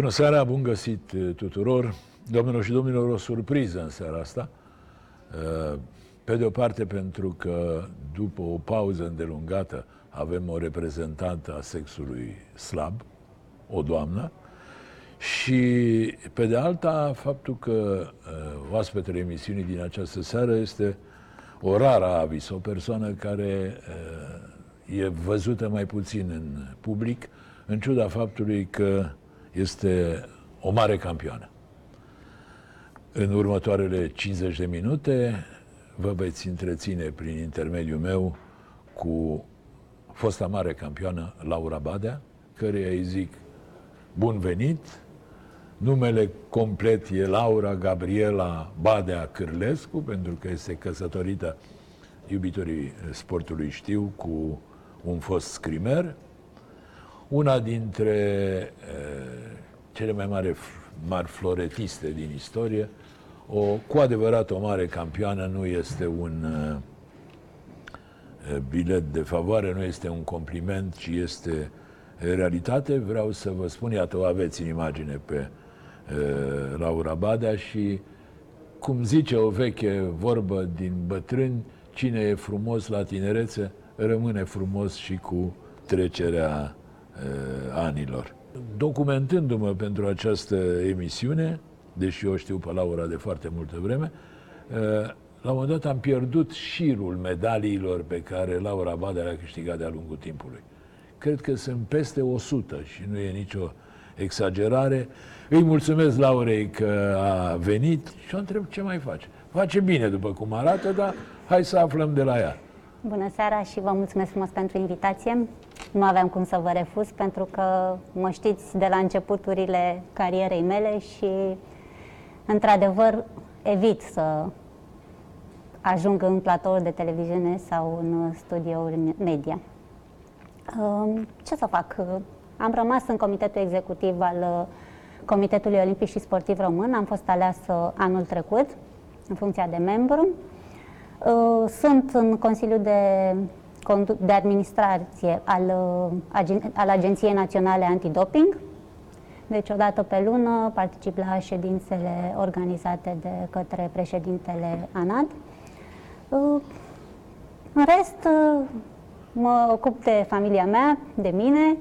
Bună seara, bun găsit eh, tuturor. Domnilor și domnilor, o surpriză în seara asta. Eh, Pe de o parte pentru că după o pauză îndelungată avem o reprezentantă a sexului slab, o doamnă, și pe de alta faptul că uh, oaspetele emisiunii din această seară este o rară avis, o persoană care uh, e văzută mai puțin în public, în ciuda faptului că este o mare campioană. În următoarele 50 de minute vă veți întreține prin intermediul meu cu fosta mare campioană Laura Badea, căreia îi zic bun venit. Numele complet e Laura Gabriela Badea Cârlescu, pentru că este căsătorită, iubitorii sportului știu, cu un fost scrimer. Una dintre uh, cele mai mari, mari floretiste din istorie, o, cu adevărat o mare campioană nu este un uh, bilet de favoare, nu este un compliment, ci este realitate. Vreau să vă spun, iată, o aveți în imagine pe uh, Laura Badea și, cum zice o veche vorbă din bătrâni, cine e frumos la tinerețe, rămâne frumos și cu trecerea uh, anilor. Documentându-mă pentru această emisiune, deși eu știu pe Laura de foarte multă vreme, uh, la un moment dat am pierdut șirul medaliilor pe care Laura Badea le-a câștigat de-a lungul timpului. Cred că sunt peste 100 și nu e nicio exagerare. Îi mulțumesc Laurei că a venit și o întreb ce mai face. Face bine după cum arată, dar hai să aflăm de la ea. Bună seara și vă mulțumesc frumos pentru invitație. Nu aveam cum să vă refuz pentru că mă știți de la începuturile carierei mele și într-adevăr evit să ajung în platouri de televiziune sau în studiouri media. Um, Ce să fac? Am rămas în comitetul executiv al uh, Comitetului Olimpic și Sportiv Român. Am fost aleasă anul trecut în funcția de membru. Uh, Sunt în Consiliul de, Condu- de Administrație al, uh, agen- al Agenției Naționale Antidoping. Deci, o dată pe lună particip la ședințele organizate de către președintele ANAD. Uh, În rest, uh, mă ocup de familia mea, de mine,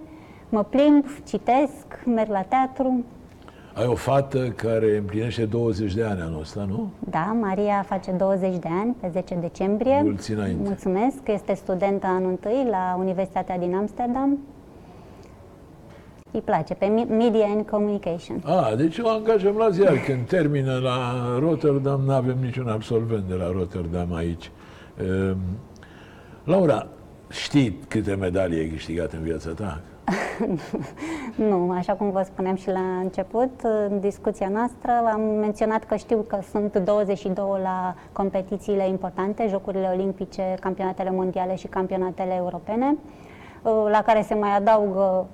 mă plimb, citesc, merg la teatru. Ai o fată care împlinește 20 de ani anul ăsta, nu? Da, Maria face 20 de ani, pe 10 decembrie. Mulți înainte. Mulțumesc, este studentă anul întâi la Universitatea din Amsterdam. Îi place, pe Mi- Media and Communication. A, deci o angajăm la ziar. Când termină la Rotterdam, nu avem niciun absolvent de la Rotterdam aici. Ehm, Laura, știi câte medalii ai câștigat în viața ta? Nu, așa cum vă spuneam și la început, în discuția noastră, am menționat că știu că sunt 22 la competițiile importante, Jocurile Olimpice, Campionatele Mondiale și Campionatele Europene, la care se mai adaugă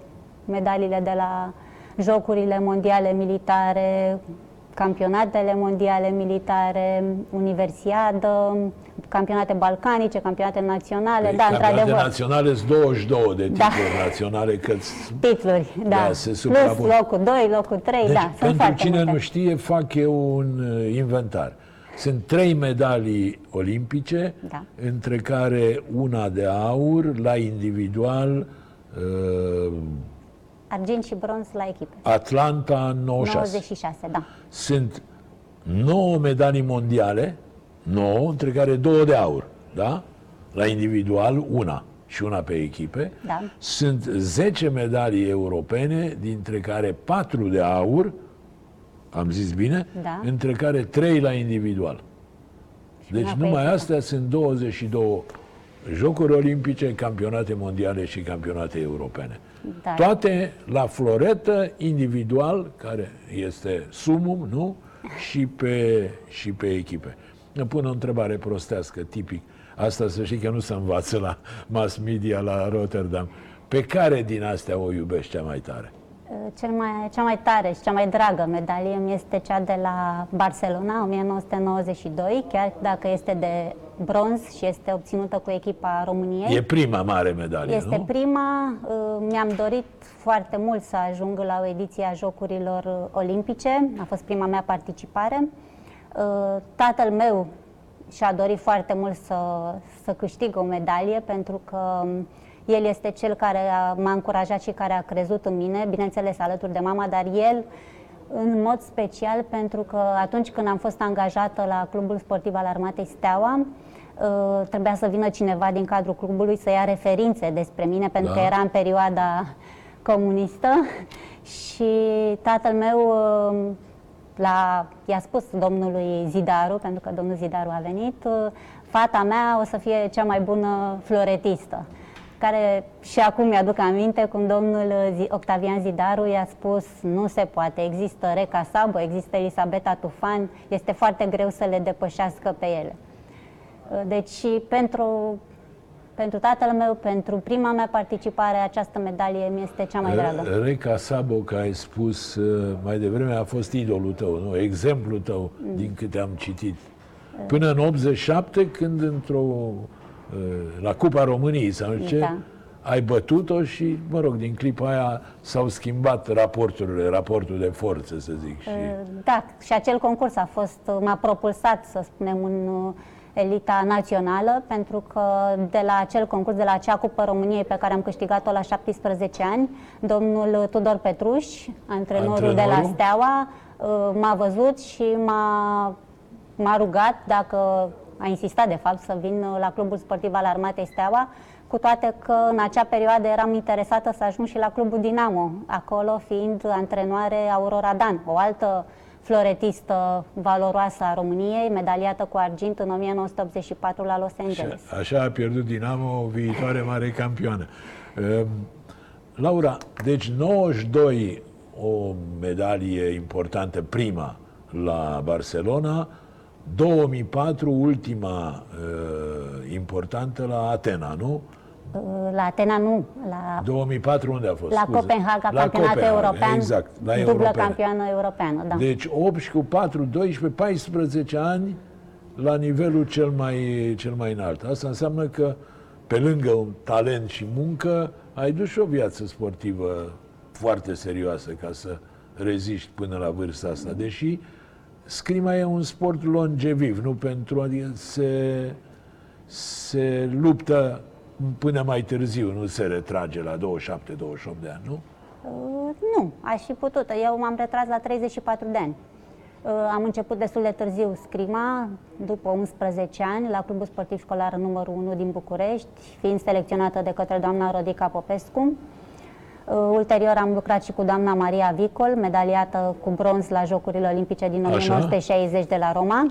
medaliile de la Jocurile Mondiale Militare, campionatele mondiale militare, universiadă, campionate balcanice, campionate naționale, da, Păi, Campionate într-adevăr. naționale sunt 22 de titluri Da. naționale, că Titluri, da. Da, se Plus suprapun. locul 2, locul 3, Deci, da, sunt pentru foarte cine multe. nu știe, fac eu un uh, inventar. Sunt trei medalii olimpice, Da. între care una de aur la individual, uh, Argint și bronz la echipe. Atlanta 96. 96, da. Sunt 9 medalii mondiale, 9, între care două de aur, da? La individual, una și una pe echipe. Da. Sunt 10 medalii europene, dintre care 4 de aur, am zis bine, Da. între care 3 la individual. Deci una pe numai echipă. astea sunt 22 jocuri olimpice, campionate mondiale și campionate europene. Da. Toate la floretă, individual, care este sumum, nu? Și pe, și pe echipe. Îmi pun o întrebare prostească, tipic. Asta să știi că nu se învață la mass media la Rotterdam. Pe care din astea o iubești cea mai tare? Cel mai, cea mai tare și cea mai dragă medalie mi este cea de la Barcelona, 1992, chiar dacă este de bronz și este obținută cu echipa României. E prima mare medalie, Este nu? prima. Uh, Mi-am dorit foarte mult să ajung la o ediție a Jocurilor uh, Olimpice. A fost prima mea participare. Uh, Tatăl meu și-a dorit foarte mult să, să câștig o medalie pentru că um, el este cel care a, m-a încurajat și care a crezut în mine, bineînțeles alături de mama, dar el în mod special pentru că atunci când am fost angajată la Clubul Sportiv al Armatei Steaua, uh, trebuia să vină cineva din cadrul clubului să ia referințe despre mine, pentru Da. că era în perioada comunistă și tatăl meu uh, la, i-a spus domnului Zidaru, pentru că domnul Zidaru a venit, uh, fata mea o să fie cea mai bună floretistă care și acum mi-aduc aminte cum domnul Zi- Octavian Zidaru i-a spus nu se poate, există Reca Sabo, există Elisabeta Tufan, este foarte greu să le depășească pe ele. Deci pentru, pentru tatăl meu, pentru prima mea participare, această medalie mi este cea mai dragă. Reca Sabo, că ai spus uh, mai devreme, a fost idolul tău, nu? Exemplul tău, Mm. din câte am citit. Până în 87, când într-o, uh, la Cupa României sau nu știu ce, Da. ai bătut-o și, mă rog, din clipa aia s-au schimbat raporturile, raportul de forță, să zic. Și... Da, și acel concurs a fost, m-a propulsat, să spunem, în uh, elita națională, pentru că de la acel concurs, de la acea Cupă României pe care am câștigat-o la 17 ani, domnul Tudor Petruș, antrenorul, de la Antrenorul? Steaua, uh, m-a văzut și m-a, m-a rugat dacă a insistat de fapt să vin uh, la Clubul Sportiv al Armatei Steaua, cu toate că în acea perioadă eram interesată să ajung și la Clubul Dinamo, acolo fiind antrenoare Aurora Dan, o altă floretistă valoroasă a României, medaliată cu argint în 1984 la Los Angeles. Și așa a pierdut Dinamo o viitoare mare campioană. Um, Laura, deci 92 o medalie importantă, prima la Barcelona, 2004 ultima uh, importantă la Atena, nu? La Atena nu, la, 2004 unde a fost? la Scuze. Copenhaga, La campionat Copenhaga, european, Exact, la dublă europene. campioană europeană, da. Deci 8 și cu 4, 12, 14 ani la nivelul cel mai, cel mai înalt. Asta înseamnă că pe lângă un talent și muncă, ai dus și o viață sportivă foarte serioasă ca să reziști până la vârsta asta. Deși scrima e un sport longeviv, nu pentru adică se, se luptă până mai târziu, nu se retrage la 27-28 de ani, nu? Uh, nu, aș fi putut. Eu m-am retras la 34 de ani. Uh, am început destul de târziu scrima, după 11 ani, la Clubul Sportiv Școlar numărul 1 din București, fiind selecționată de către doamna Rodica Popescu. Uh, Ulterior am lucrat și cu doamna Maria Vicol, medaliată cu bronz la Jocurile Olimpice din Așa. 1960 de la Roma.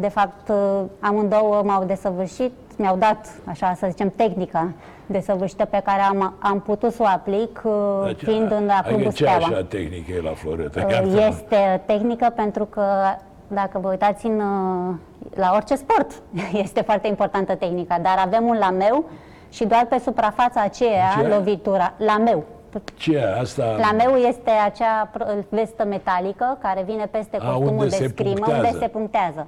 De fapt, uh, amândouă m-au desăvârșit, mi-au dat, așa să zicem, tehnica desăvârșită pe care am, am putut să o aplic uh, fiind în la Adică Clubul ce Steaua. așa tehnică e la Floreta? Uh, Iartă-mă. Este tehnică pentru că dacă vă uitați în, uh, la orice sport, este foarte importantă tehnica, dar avem un lameu și doar pe suprafața aceea, Ce? lovitura, lameu. Ce e asta? Lameu este acea pr- vestă metalică care vine peste A, costumul unde de se scrimă, punctează. unde se punctează.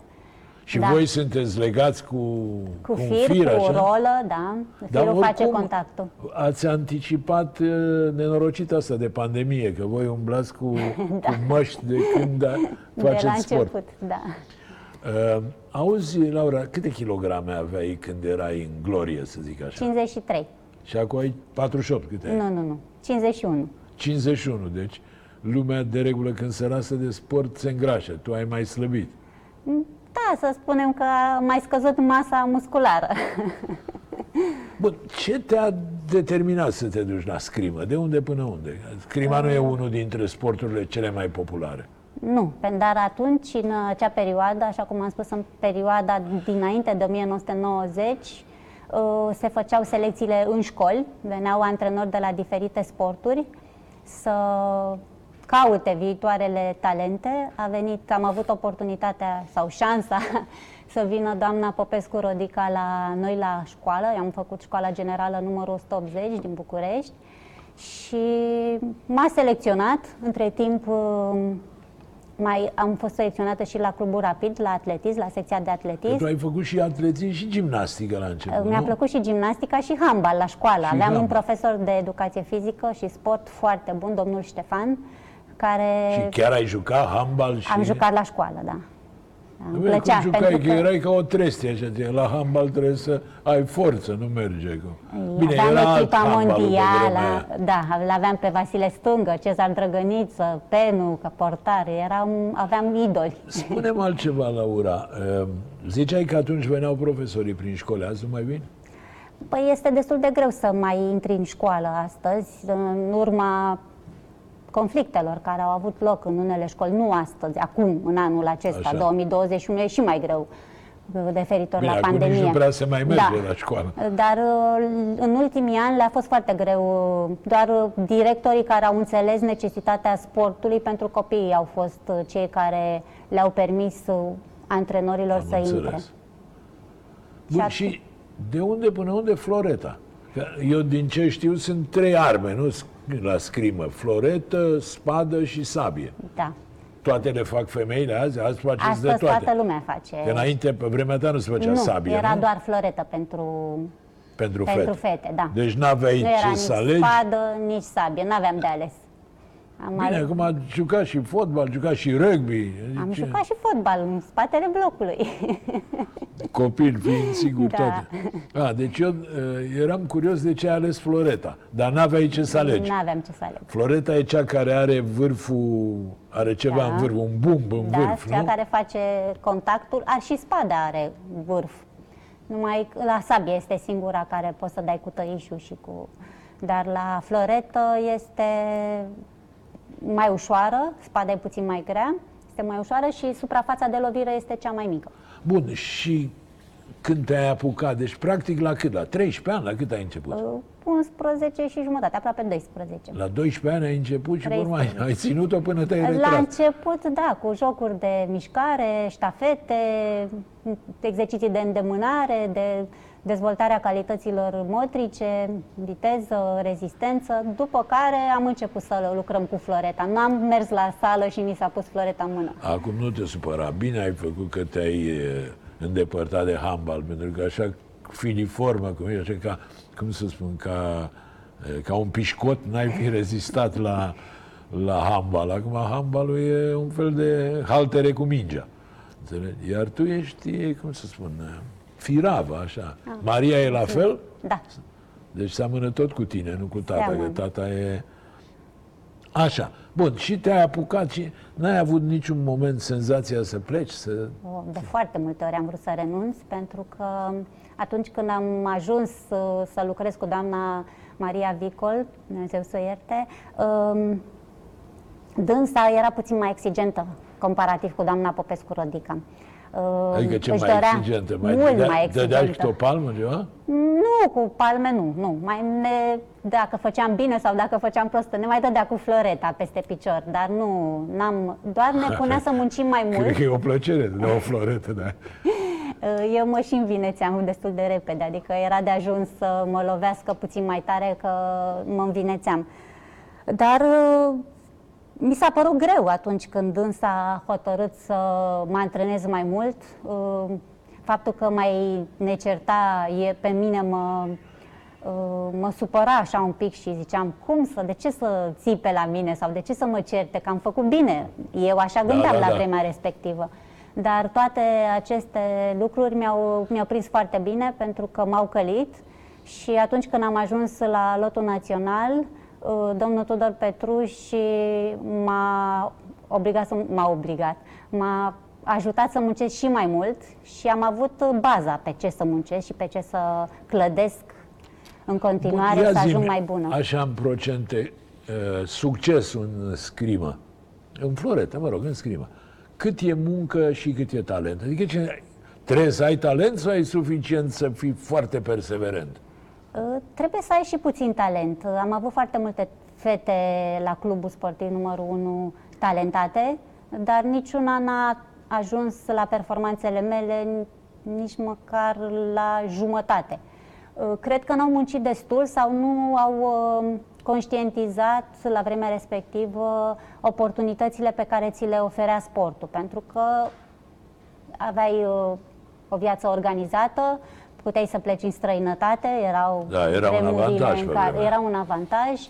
Și da. voi sunteți legați cu, Cu un fir, fir cu așa? rolă, da. Dar Firul face oricum, contactul. Ați anticipat uh, nenorocita asta de pandemie, că voi umblați cu, cu măști de când da, De la faceți sport. început, da. Uh, auzi, Laura, câte kilograme aveai când erai în glorie, să zic așa? 53. Și acum ai 48, câte ai? Nu, nu, nu. 51. 51, deci lumea de regulă când se lasă de sport se îngrașă, tu ai mai slăbit. Da, să spunem că a mai scăzut masa musculară. Bun, ce te-a determinat să te duci la scrimă? De unde până unde? Scrima nu e unul dintre sporturile cele mai populare. Nu, pentru dar atunci, în acea perioadă, așa cum am spus, în perioada dinainte de 1990, uh, se făceau selecțiile în școli, veneau antrenori de la diferite sporturi să caute viitoarele talente. A venit, am avut oportunitatea sau șansa să vină doamna Popescu Rodica la noi la școală. Eu am făcut școala generală numărul 180 din București și m-a selecționat. Între timp uh, Mai am fost selecționată și la clubul rapid, la atletism, la secția de Că atletism. tu ai făcut și atletism și gimnastică la început, Mi-a nu? plăcut și gimnastica și handbal la școală. Și Aveam un handbal. profesor de educație fizică și sport foarte bun, domnul Ștefan, care Și chiar ai jucat handbal și... am jucat la școală, da. Îmi Bine, plăcea, cum jucai, pentru că că erai ca o trestie, așa, tine. la handbal trebuie să ai forță, nu merge. Cu... aveam era alt echipa handbalul pe vremea mondială, aia. da, îl aveam pe Vasile Stângă, Cezar Drăgăniță, Penu, ca portar, eram, aveam idoli. Spune-mi altceva, Laura. Ehm, Ziceai că atunci veneau profesorii prin școli, azi nu mai vin? Păi este destul de greu să mai intri în școală astăzi, în urma conflictelor care au avut loc în unele școli, nu astăzi, acum, în anul acesta, Așa. 2021, e și mai greu referitor Bine, la acum pandemie. nici nu prea se mai merge da. la școală. Dar uh, în ultimii ani le-a fost foarte greu. Doar uh, directorii care au înțeles necesitatea sportului pentru copii au fost uh, cei care le-au permis uh, antrenorilor Am să intre. înțeles. Bun, at- și de unde până unde Floreta? Că Eu din ce știu sunt trei arme, nu sc- la scrimă. Floretă, spadă și sabie. Da. Toate le fac femeile azi? Azi faceți de Astăzi toate. toată lumea face. Că înainte, pe vremea ta, nu se făcea nu, sabie, era nu? doar floretă pentru, Pentru, pentru fete. fete, da. Deci n-aveai nu era ce nici să alegi. spadă, nici sabie, n-aveam de ales. Am, Bine, ales- acum a jucat și fotbal, jucat și rugby. am Zice, jucat și fotbal în spatele blocului. Copil fiind sigur Da. toate. A, deci eu uh, eram curios de ce ai ales Floreta, dar n-aveai ce să alegi. N-aveam ce să aleg. Floreta e cea care are vârful, are ceva Da. în vârf, un bumb în Da, vârf, cea nu? care face contactul, a, și spada are vârf. Numai că la sabie este singura care poți să dai cu tăișul și cu... Dar la floretă este mai ușoară, spada e puțin mai grea, este mai ușoară și suprafața de lovire este cea mai mică. Bun, și când te-ai apucat, deci practic la cât? La 13 ani? La cât ai început? Uh, 11 și jumătate, aproape 12. La 12 ani ai început și pe urmă ai, 13. ai ținut-o până te-ai La retras. început, da, cu jocuri de mișcare, ștafete, exerciții de îndemânare, de dezvoltarea calităților motrice, viteză, rezistență, după care am început să lucrăm cu floreta. Nu am mers la sală și mi s-a pus floreta în mână. Acum nu te supăra. Bine ai făcut că te-ai e, îndepărtat de handbal, pentru că așa filiformă, cum e, așa ca, cum să spun, ca, e, ca un pișcot, n-ai fi rezistat la, la handbal. Acum handbalul e un fel de haltere cu mingea. Înțelegi? Iar tu ești, e, cum să spun, e, firavă, așa. Maria e la fel? Da, Deci seamănă tot cu tine, nu cu tata, Seamănă. că tata e... Așa. Bun, și te-ai apucat și n-ai avut niciun moment senzația să pleci, să... O, De foarte multe ori am vrut să renunț pentru că atunci când am ajuns să, să lucrez cu doamna Maria Vicol, Dumnezeu să o ierte, um, dânsa era puțin mai exigentă comparativ cu doamna Popescu Rodica. Um, Adică ce își mai dorea exigentă? Mai mult dădea, mai dădea și exigentă. o palmă, ceva? Nu, cu palme nu, nu. Mai ne, dacă făceam bine sau dacă făceam prost, ne mai dădea cu floreta peste picior, dar nu, n-am, doar ne punea să muncim mai mult. Cred că e o plăcere de o floretă, da. Eu mă și învinețeam destul de repede, adică era de ajuns să mă lovească puțin mai tare că mă învinețeam. Dar uh, mi s-a părut greu atunci când însă a hotărât să mă antrenez mai mult. Uh, Faptul că mai ne certa e, pe mine mă, uh, mă supăra așa un pic și ziceam, cum să, de ce să țipe la mine sau de ce să mă certe, că am făcut bine. Eu așa gândeam da, la da. vremea respectivă. Dar toate aceste lucruri mi-au, mi-au prins foarte bine pentru că m-au călit și atunci când am ajuns la lotul național, uh, domnul Tudor Petruș m-a obligat să m-a obligat, m-a ajutat să muncesc și mai mult și am avut baza pe ce să muncesc și pe ce să clădesc în continuare Ia să ajung zi-mi, mai bună. Așa în procente, uh, succesul în scrimă, în floretă, mă rog, în scrimă, cât e muncă și cât e talent? Adică ce, trebuie să ai talent sau ai suficient să fii foarte perseverent? Uh, Trebuie să ai și puțin talent. Uh, Am avut foarte multe fete la clubul sportiv numărul 1 talentate, dar niciuna n-a ajuns la performanțele mele nici măcar la jumătate. Uh, Cred că n-au muncit destul sau nu au uh, conștientizat la vremea respectivă oportunitățile pe care ți le oferea sportul, pentru că aveai uh, o viață organizată, puteai să pleci în străinătate, erau Da, era un vremurile avantaj în pe care vremea era un avantaj,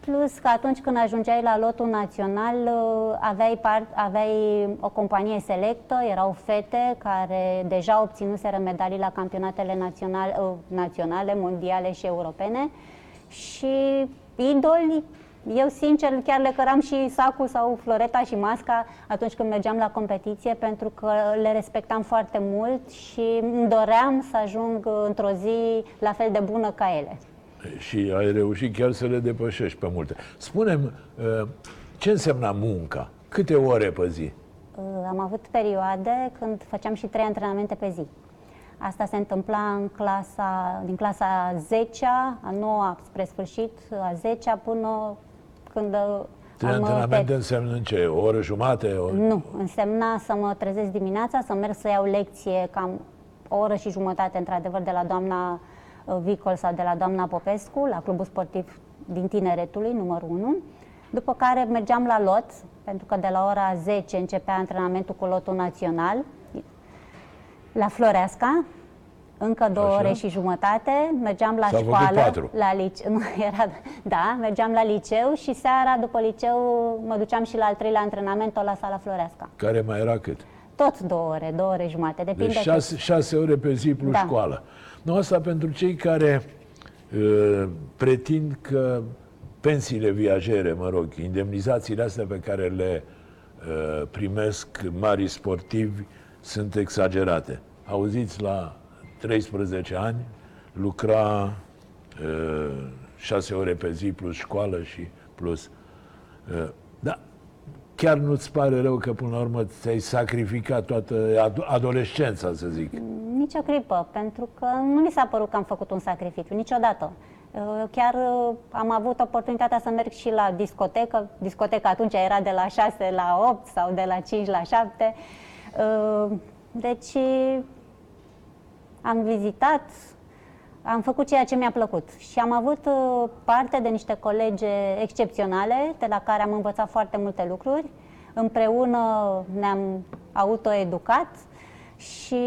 plus că atunci când ajungeai la lotul național, uh, aveai, part, aveai o companie selectă, erau fete care deja obținuseră medalii la campionatele naționale, uh, naționale mondiale și europene. Și idoli eu, sincer, chiar le căram și sacul sau floreta și masca atunci când mergeam la competiție, pentru că le respectam foarte mult și îmi doream să ajung uh, într-o zi la fel de bună ca ele. Și ai reușit chiar să le depășești pe multe. Spunem, ce însemna munca? Câte ore pe zi? Uh, Am avut perioade când făceam și trei antrenamente pe zi. Asta se întâmpla în clasa, din clasa 10 a 9 spre sfârșit, a 10 până când uh, Trei am, uh, antrenamente înseamnă în ce? O oră jumate? O... Nu, însemna să mă trezesc dimineața, să merg să iau lecție cam o oră și jumătate, într-adevăr, de la doamna uh, Vicol sau de la doamna Popescu, la clubul sportiv din Tineretului, numărul 1. După care mergeam la lot, pentru că de la ora 10 începea antrenamentul cu lotul național, la Floreasca, încă două Așa. ore și jumătate, mergeam la S-a făcut școală, patru. la liceu, nu, era, da, mergeam la liceu și seara după liceu mă duceam și la al treilea antrenament tot la sala Floreasca. Care mai era cât? Tot două ore, două ore jumate, depinde. Deci șase, șase ore pe zi plus Da. școală. Nu, asta pentru cei care uh, pretind că pensiile viajere, mă rog, indemnizațiile astea pe care le uh, primesc mari sportivi sunt exagerate. Auziți, la 13 ani lucra uh, șase ore pe zi plus școală și plus... Uh, da, chiar nu-ți pare rău că până la urmă ți-ai sacrificat toată ad- adolescența, să zic. Nici o clipă, pentru că nu mi s-a părut că am făcut un sacrificiu, niciodată. Uh, Chiar uh, am avut oportunitatea să merg și la discotecă. Discoteca atunci era de la 6 la 8 sau de la 5 la 7. Uh, Deci am vizitat, am făcut ceea ce mi-a plăcut și am avut uh, parte de niște colege excepționale de la care am învățat foarte multe lucruri. Împreună ne-am autoeducat și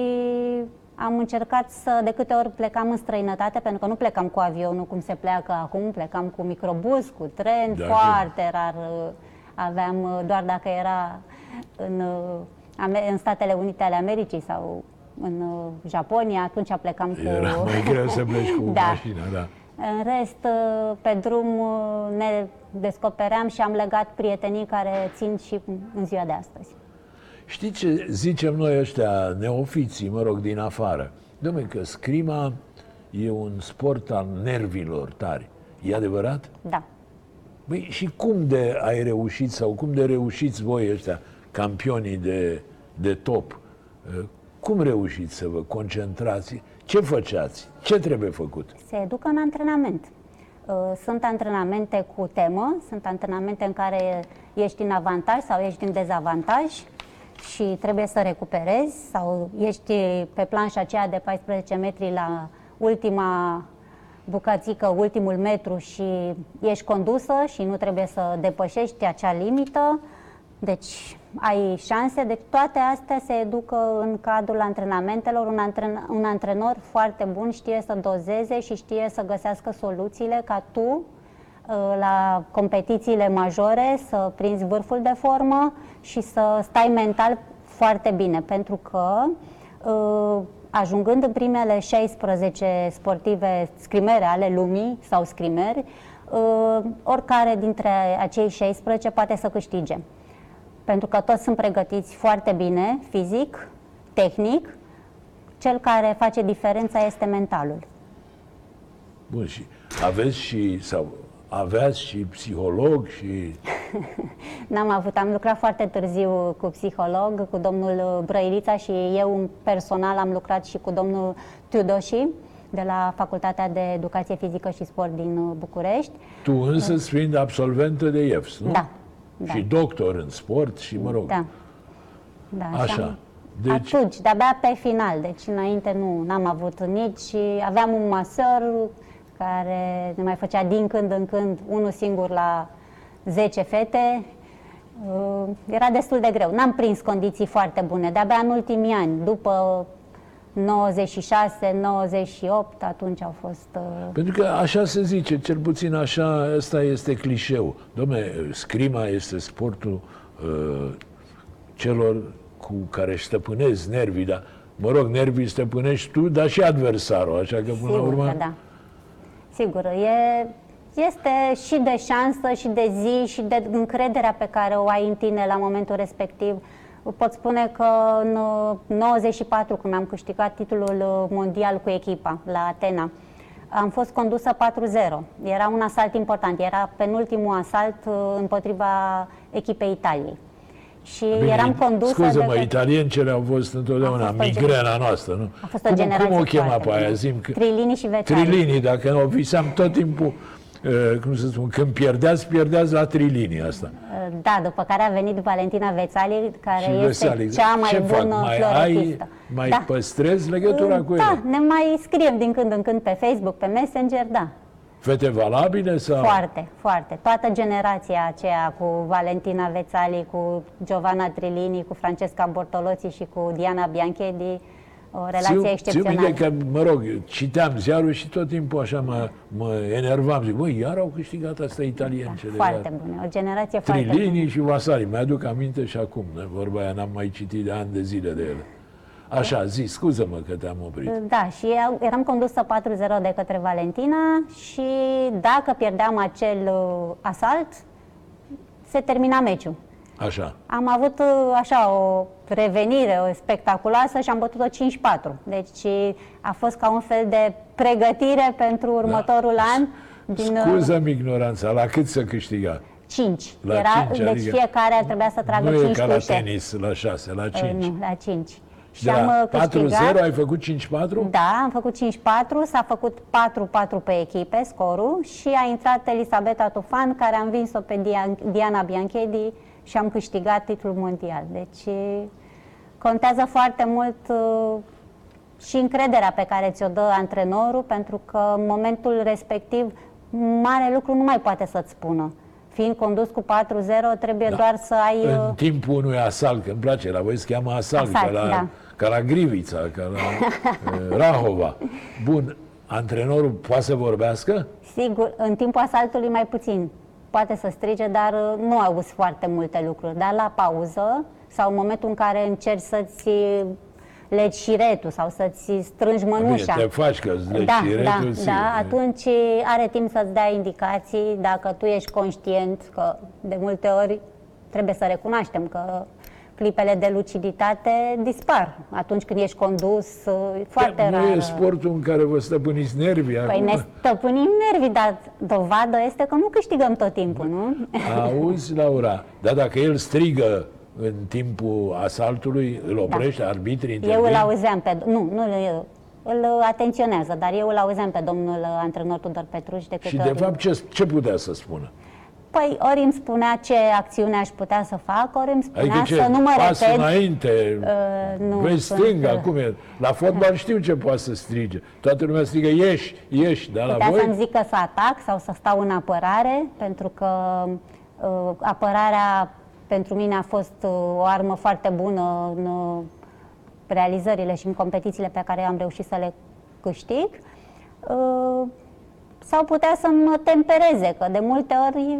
am încercat să, de câte ori plecam în străinătate, pentru că nu plecam cu avionul cum se pleacă acum, plecam cu microbus, cu tren, Da, foarte rar uh, aveam, uh, doar dacă era în, uh, Ame- în Statele Unite ale Americii sau în uh, Japonia, atunci plecam cu... Era mai greu să pleci cu Da. mașina, da. În rest, uh, pe drum uh, ne descopeream și am legat prietenii care țin și în ziua de astăzi. Știți ce zicem noi ăștia neofiții, mă rog, din afară? Dom'le, că scrima e un sport al nervilor tari. E adevărat? Da. Băi, și cum de ai reușit sau cum de reușiți voi ăștia, campionii de, de top? Uh, Cum reușiți să vă concentrați? Ce făceați? Ce trebuie făcut? Se educă în antrenament. Uh, Sunt antrenamente cu temă, sunt antrenamente în care ești în avantaj sau ești în dezavantaj și trebuie să recuperezi sau ești pe planșa aceea de 14 metri la ultima bucățică, ultimul metru și ești condusă și nu trebuie să depășești acea limită. Deci ai șanse, deci toate astea se educă în cadrul antrenamentelor. Un, antren- un antrenor foarte bun știe să dozeze și știe să găsească soluțiile ca tu uh, la competițiile majore să prinzi vârful de formă și să stai mental foarte bine, pentru că uh, ajungând în primele 16 sportive scrimere ale lumii sau scrimeri, uh, oricare dintre acei 16 poate să câștige pentru că toți sunt pregătiți foarte bine, fizic, tehnic. Cel care face diferența este mentalul. Bun, și aveți și, sau aveați și psiholog și... N-am avut, am lucrat foarte târziu cu psiholog, cu domnul Brăilița și eu în personal am lucrat și cu domnul Tudoși de la Facultatea de Educație Fizică și Sport din uh, București. Tu însă fiind absolventă de IEFS, nu? Da, da. Și doctor în sport și, mă rog, Da. Da, și Așa. Am, Deci, Atunci, de-abia pe final, deci înainte nu n-am avut nici, aveam un masor care ne mai făcea din când în când unul singur la 10 fete. Uh, Era destul de greu. N-am prins condiții foarte bune. De-abia în ultimii ani, după 96, 98, atunci au fost... uh, pentru că așa se zice, cel puțin așa, ăsta este clișeu. Dom'le, scrima este sportul uh, celor cu care își stăpânezi nervii, dar, mă rog, nervii stăpânești tu, dar și adversarul, așa că până la Sigur urmă... că da. Sigur, e, este și de șansă, și de zi, și de încrederea pe care o ai în tine la momentul respectiv. Pot spune că în uh, 94, când am câștigat titlul uh, mondial cu echipa la Atena, am fost condusă 4-0. Era un asalt important. Era penultimul asalt uh, împotriva echipei Italiei. Și Bine, eram condusă Scuză-mă, de... italiencele au fost întotdeauna A fost o migrena noastră, nu? A fost o cum, generație cum o chema foarte pe aia? bună. Zim, că... Trilini și Vețari. Trilini, dacă nu, visam tot timpul, uh, cum să spun, când pierdeați, pierdeați la trilini asta. Da, după care a venit Valentina Vețali, care Și este Vesali. cea mai Ce fac? bună Mai floretistă. ai, mai da. păstrezi legătura cu Da, ele? ne mai scriem din când în când pe Facebook, pe Messenger, da. Fete valabile sau? Foarte, foarte. Toată generația aceea cu Valentina Vețali, cu Giovanna Trilini, cu Francesca Bortoloți și cu Diana Bianchedi, o relație Țiu- Țiu excepțională. minte că, mă rog, citeam ziarul și tot timpul așa mă, mă enervam. Zic, băi, iar au câștigat asta italiencele. Foarte iar. bună, o generație foarte bună. Trilini și Vasari. Mi-aduc aminte și acum. ne? Vorba aia n-am mai citit de ani de zile de ele. Așa, zi, scuză-mă că te-am oprit. Da, și eu- eram condusă 4-0 de către Valentina și dacă pierdeam acel uh, asalt, se termina meciul. Așa. Am avut uh, așa o revenire o spectaculoasă și am bătut-o 5-4. Deci a fost ca un fel de pregătire pentru următorul an. Din, uh, Scuză-mi ignoranța, la cât să câștiga? 5. La Era, cinci, deci adică fiecare trebuia să tragă nu 5 e ca la cușe. tenis, la 6, la 5. Uh, Nu, la 5. și Și de am la uh, câștigat. 4-0 ai făcut 5-4? Da, am făcut 5-4, s-a făcut 4-4 pe echipe, scorul, și a intrat Elisabeta Tufan, care a învins-o pe Dia- Diana Bianchedi și am câștigat titlul mondial. Deci contează foarte mult uh, și încrederea pe care ți-o dă antrenorul, pentru că în momentul respectiv mare lucru nu mai poate să-ți spună. Fiind condus cu 4-0, trebuie Da. doar să ai... uh, În timpul unui asalt, că îmi place, la voi se cheamă asalt, Asalt, ca, la, da. ca la Grivița, ca la uh, Rahova. Bun, antrenorul poate să vorbească? Sigur, în timpul asaltului mai puțin. Poate să strige, dar uh, nu auzi foarte multe lucruri. Dar la pauză sau în momentul în care încerci să-ți legi șiretul sau să-ți strângi mănușa. Bine, te faci că îți legi da, șiretul, da, sigur. da, atunci are timp să-ți dea indicații dacă tu ești conștient că de multe ori trebuie să recunoaștem că clipele de luciditate dispar atunci când ești condus, uh, foarte nu rar. e sportul în care vă stăpâniți nervii Păi acum? ne stăpânim nervii, dar dovadă este că nu câștigăm tot timpul, nu? Auzi, Laura, dar dacă el strigă în timpul asaltului, îl oprește, da. arbitrii Eu intervin? îl auzeam pe... Nu, nu îl, îl atenționează, dar eu îl auzeam pe domnul antrenor Tudor Petruș de câte Și de ori... fapt ce, ce putea să spună? Păi ori îmi spunea ce acțiune aș putea să fac, ori îmi spunea Adică ce, să nu mă pas repet. înainte, Uh, nu, vezi sunt, stânga, uh, cum e? La fotbal știu ce poate să strige. Toată lumea strigă, ieși, ieși, dar la Putea voi? să-mi zică să atac sau să stau în apărare, pentru că uh, apărarea pentru mine a fost uh, o armă foarte bună în uh, realizările și în competițiile pe care am reușit să le câștig. Uh, sau putea să mă tempereze, că de multe ori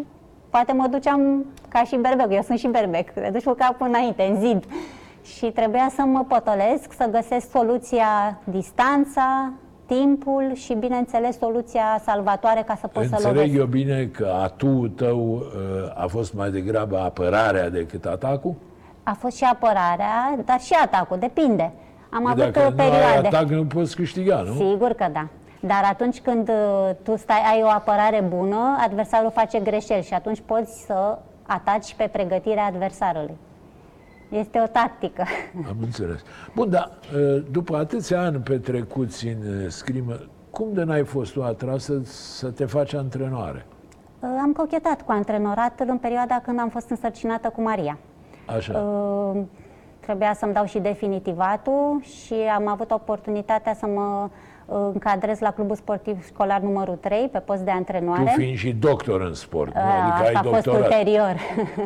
poate mă duceam ca și berbec, eu sunt și berbec, te duci cu capul înainte, în zid. Și trebuia să mă potolesc, să găsesc soluția distanța, timpul și, bineînțeles, soluția salvatoare ca să pot să Înțeleg lovesc. eu bine că atul tău uh, a fost mai degrabă apărarea decât atacul? A fost și apărarea, dar și atacul, depinde. Am avut Dacă uh, nu ai perioade. atac, nu poți câștiga, nu? Sigur că da. Dar atunci când uh, tu stai, ai o apărare bună, adversarul face greșeli și atunci poți să ataci pe pregătirea adversarului. Este o tactică. Am înțeles. Bun, dar uh, după atâția ani petrecuți în uh, scrimă, cum de n-ai fost tu atrasă să te faci antrenoare? Uh, Am cochetat cu antrenoratul în perioada când am fost însărcinată cu Maria. Așa. Uh, trebuia să-mi dau și definitivatul și am avut oportunitatea să mă uh, încadrez la clubul sportiv școlar numărul 3 pe post de antrenoare. Tu fiind și doctor în sport, nu? Uh, adică Asta ai a fost doctorat. ulterior.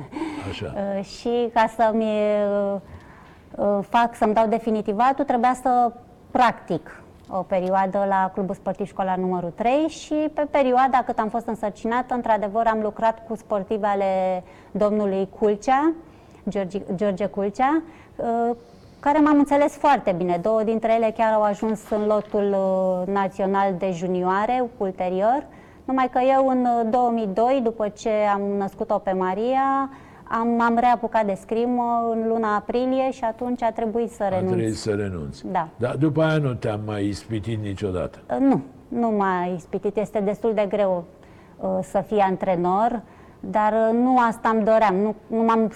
Așa. Uh, și ca să-mi uh, uh, fac, să-mi dau definitivatul, trebuia să practic o perioadă la Clubul Sportiv Școlar numărul 3 și pe perioada cât am fost însărcinată, într-adevăr am lucrat cu sportive ale domnului Culcea, George, George Culcea, uh, care m-am înțeles foarte bine. Două dintre ele chiar au ajuns în lotul uh, național de junioare ulterior, numai că eu în uh, 2002, după ce am născut-o pe Maria, am, m-am reapucat de scrimă în luna aprilie și atunci a trebuit să A renunț. trebuit să renunți. Da. Dar după aia nu te-am mai ispitit niciodată. Uh, Nu, nu m-a ispitit. Este destul de greu uh, să fii antrenor, dar uh, nu asta îmi doream. Nu, nu m-am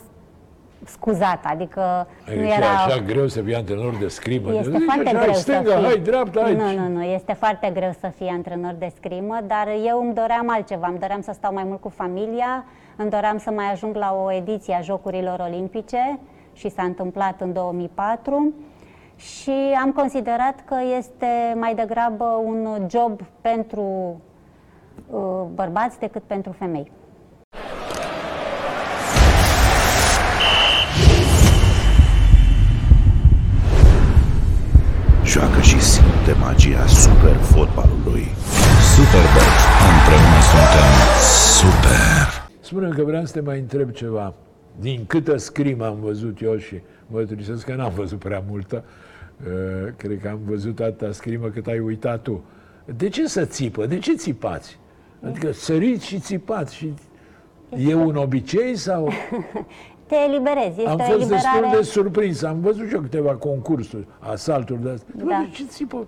scuzat, adică Adică nu e era... așa greu să fii antrenor de scrimă. Este Zici foarte așa, greu stânga, să fii. hai dreapta aici. Nu, nu, nu, este foarte greu să fii antrenor de scrimă, dar eu îmi doream altceva. Îmi doream să stau mai mult cu familia, îmi doream să mai ajung la o ediție a Jocurilor Olimpice și s-a întâmplat în 2004 și am considerat că este mai degrabă un job pentru uh, bărbați decât pentru femei. Joacă și simte magia super fotbalului. Superbox. Împreună suntem super. spune că vreau să te mai întreb ceva. Din câtă scrimă am văzut eu și mă trisesc că n-am văzut prea multă, uh, cred că am văzut atâta scrimă cât ai uitat tu. De ce să țipă? De ce țipați? Adică săriți și țipați și e un obicei sau... Te eliberezi, este Am o fost destul eliberare... de surprins. Am văzut și eu câteva concursuri, asalturi de astea. Bă, Da. De ce țipă?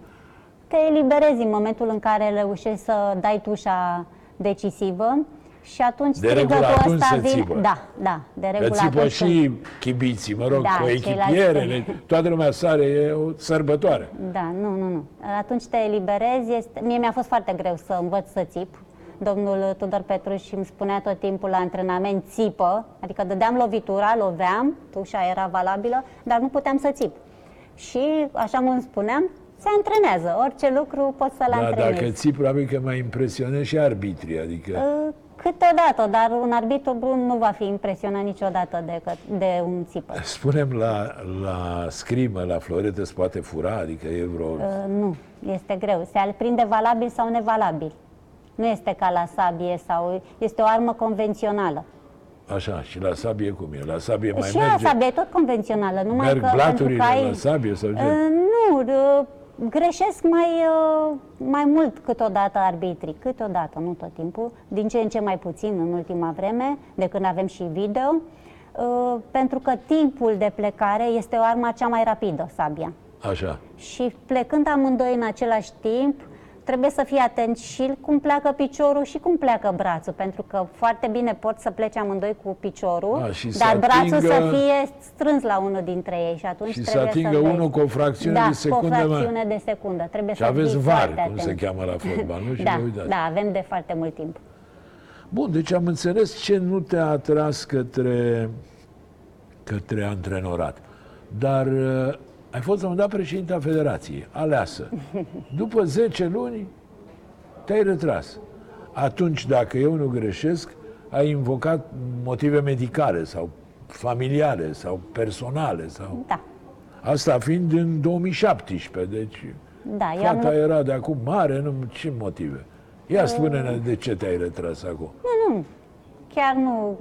te eliberezi în momentul în care reușești să dai tușa decisivă și atunci De regulă strigătul atunci ăsta se vine... țipă. Da, da, de Că regulă țipă atunci și chibiții, mă rog, Da, cu ceilalți- echipierele, toată lumea sare, e o sărbătoare. Da, nu, nu, nu. Atunci te eliberezi. Este... Mie mi-a fost foarte greu să învăț să țip. Domnul Tudor Petruș îmi spunea tot timpul la antrenament țipă, adică dădeam lovitura, loveam, tușa era valabilă, dar nu puteam să țip. Și, așa cum spuneam, se antrenează. Orice lucru poți să-l Da, antrenezi. dacă ții, probabil că mai impresionezi și arbitrii, adică... Uh, Câteodată, dar un arbitru bun nu va fi impresionat niciodată de, că- de un țipă. Spunem la, la scrimă, la floretă, se poate fura, adică e vreo... Uh, nu, este greu. Se prinde valabil sau nevalabil. Nu este ca la sabie sau este o armă convențională. Așa, și la sabie cum e? La sabie mai și merge? la sabie e tot convențională, numai Merg că pentru blaturile că ai... la sabie sau ce? Uh, nu, uh, greșesc mai, uh, mai mult câteodată arbitrii, câteodată, nu tot timpul, din ce în ce mai puțin în ultima vreme, de când avem și video, uh, pentru că timpul de plecare este o armă cea mai rapidă, sabia. Așa. Și plecând amândoi în același timp, trebuie să fii atent și cum pleacă piciorul și cum pleacă brațul, pentru că foarte bine pot să plece amândoi cu piciorul, A, și să dar brațul atingă- să fie strâns la unul dintre ei și atunci Și să trebuie atingă să vezi. unul cu o fracțiune da, de secundă cu o mai- fracțiune de secundă. Trebuie Și să aveți fii var, foarte cum se atent. cheamă la fotbal, nu? Și da, vă uitați. da, avem de foarte mult timp. Bun, deci am înțeles ce nu te-a atras către, către antrenorat. Dar uh, ai fost la un dat președinta Federației, aleasă. După 10 luni te-ai retras. Atunci, dacă eu nu greșesc, ai invocat motive medicale sau familiale sau personale. Sau... Da, Asta fiind în 2017, deci da, eu am fata era de acum mare, nu ce motive. Ia spune-ne de ce te-ai retras acum. chiar nu...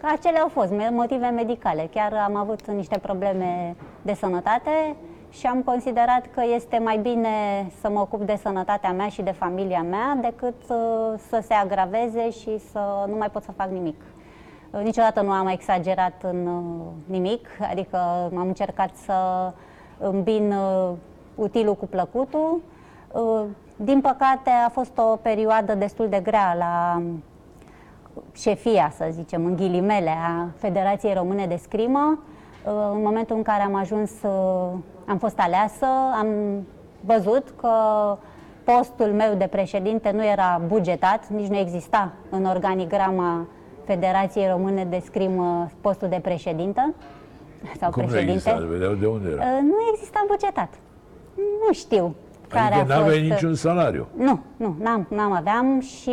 Că acelea au fost me- motive medicale. Chiar am avut niște probleme de sănătate și am considerat că este mai bine să mă ocup de sănătatea mea și de familia mea decât uh, să se agraveze și să nu mai pot să fac nimic. Uh, Niciodată nu am exagerat în uh, nimic, adică am încercat să îmbin uh, utilul cu plăcutul. Uh, Din păcate a fost o perioadă destul de grea la șefia, să zicem, în ghilimele, a Federației Române de Scrimă. Uh, În momentul în care am ajuns, uh, am fost aleasă, am văzut că postul meu de președinte nu era bugetat, nici nu exista în organigrama Federației Române de Scrimă postul de președintă sau Cum nu președinte. exista? Vedeau de unde era? Uh, Nu exista bugetat. Nu știu care Adică a fost... n-aveai niciun salariu. Nu, nu, n-am, n-am aveam și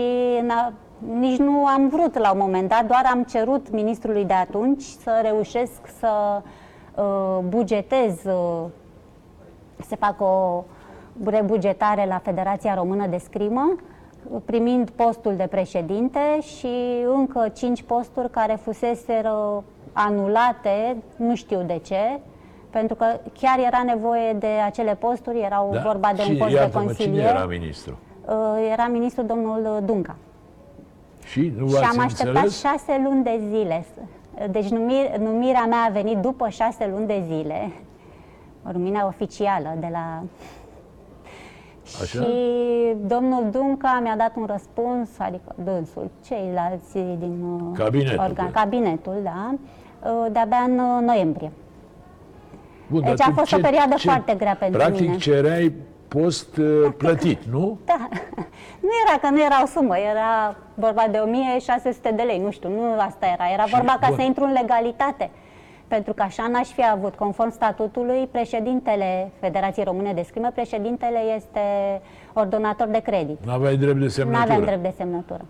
n-a, nici nu am vrut la un moment dat, doar am cerut ministrului de atunci să reușesc să uh, bugetez, uh, să fac o rebugetare la Federația Română de Scrimă, uh, primind postul de președinte și încă cinci posturi care fuseseră anulate, nu știu de ce, pentru că chiar era nevoie de acele posturi, erau Da? vorba de un Cine- post de iartă-mă, Cine consilier. era ministru? Uh, era ministrul domnul Dunca. Și nu și v-ați am așteptat înțeles? șase luni de zile. Deci numir, numirea mea a venit după șase luni de zile. Numirea oficială de la... Așa? Și domnul Dunca mi-a dat un răspuns, adică dânsul, ceilalți din uh, Cabinetul, de- cabinetul, da, uh, de-abia în uh, noiembrie. Bun, Deci dar a tu fost o perioadă foarte grea pentru Practic mine. cereai post uh, plătit, nu? Da, nu era că nu era o sumă, era vorba de 1600 de lei, nu știu, nu asta era. Era Și, vorba ca bun. să intru în legalitate. Pentru că așa n-aș fi avut, conform statutului, președintele Federației Române de Scrimă, președintele este ordonator de credit. Nu aveai drept de Nu semnătură. aveam drept de semnătură.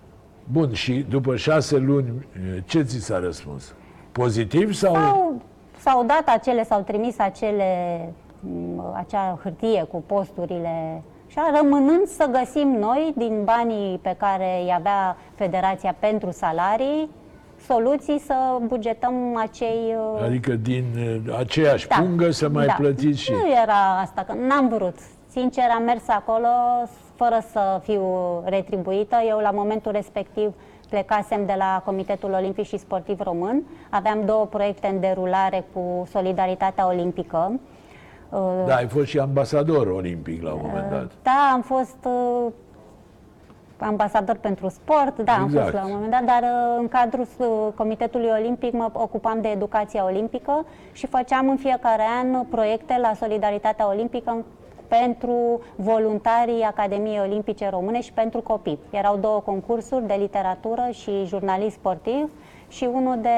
Bun, și după șase luni, uh, ce ți s-a răspuns? Pozitiv sau... S-au, s-au dat acele, s-au trimis acele, m, acea hârtie cu posturile și rămânând să găsim noi, din banii pe care îi avea Federația pentru salarii, soluții să bugetăm acei... uh, Adică din uh, aceeași pungă să mai da. plătiți și... Nu era asta, că n-am vrut. Sincer, am mers acolo fără să fiu retribuită. Eu, la momentul respectiv, plecasem de la Comitetul Olimpic și Sportiv Român. Aveam două proiecte în derulare cu Solidaritatea Olimpică. Uh, Da, ai fost și ambasador olimpic la un moment dat. Da, am fost uh, ambasador pentru sport, da, am Exact. fost la un moment dat, dar uh, în cadrul uh, Comitetului Olimpic mă ocupam de educația olimpică și făceam în fiecare an proiecte la Solidaritatea Olimpică în- pentru voluntarii Academiei Olimpice Române și pentru copii. Erau două concursuri de literatură și jurnalist sportiv și unul de,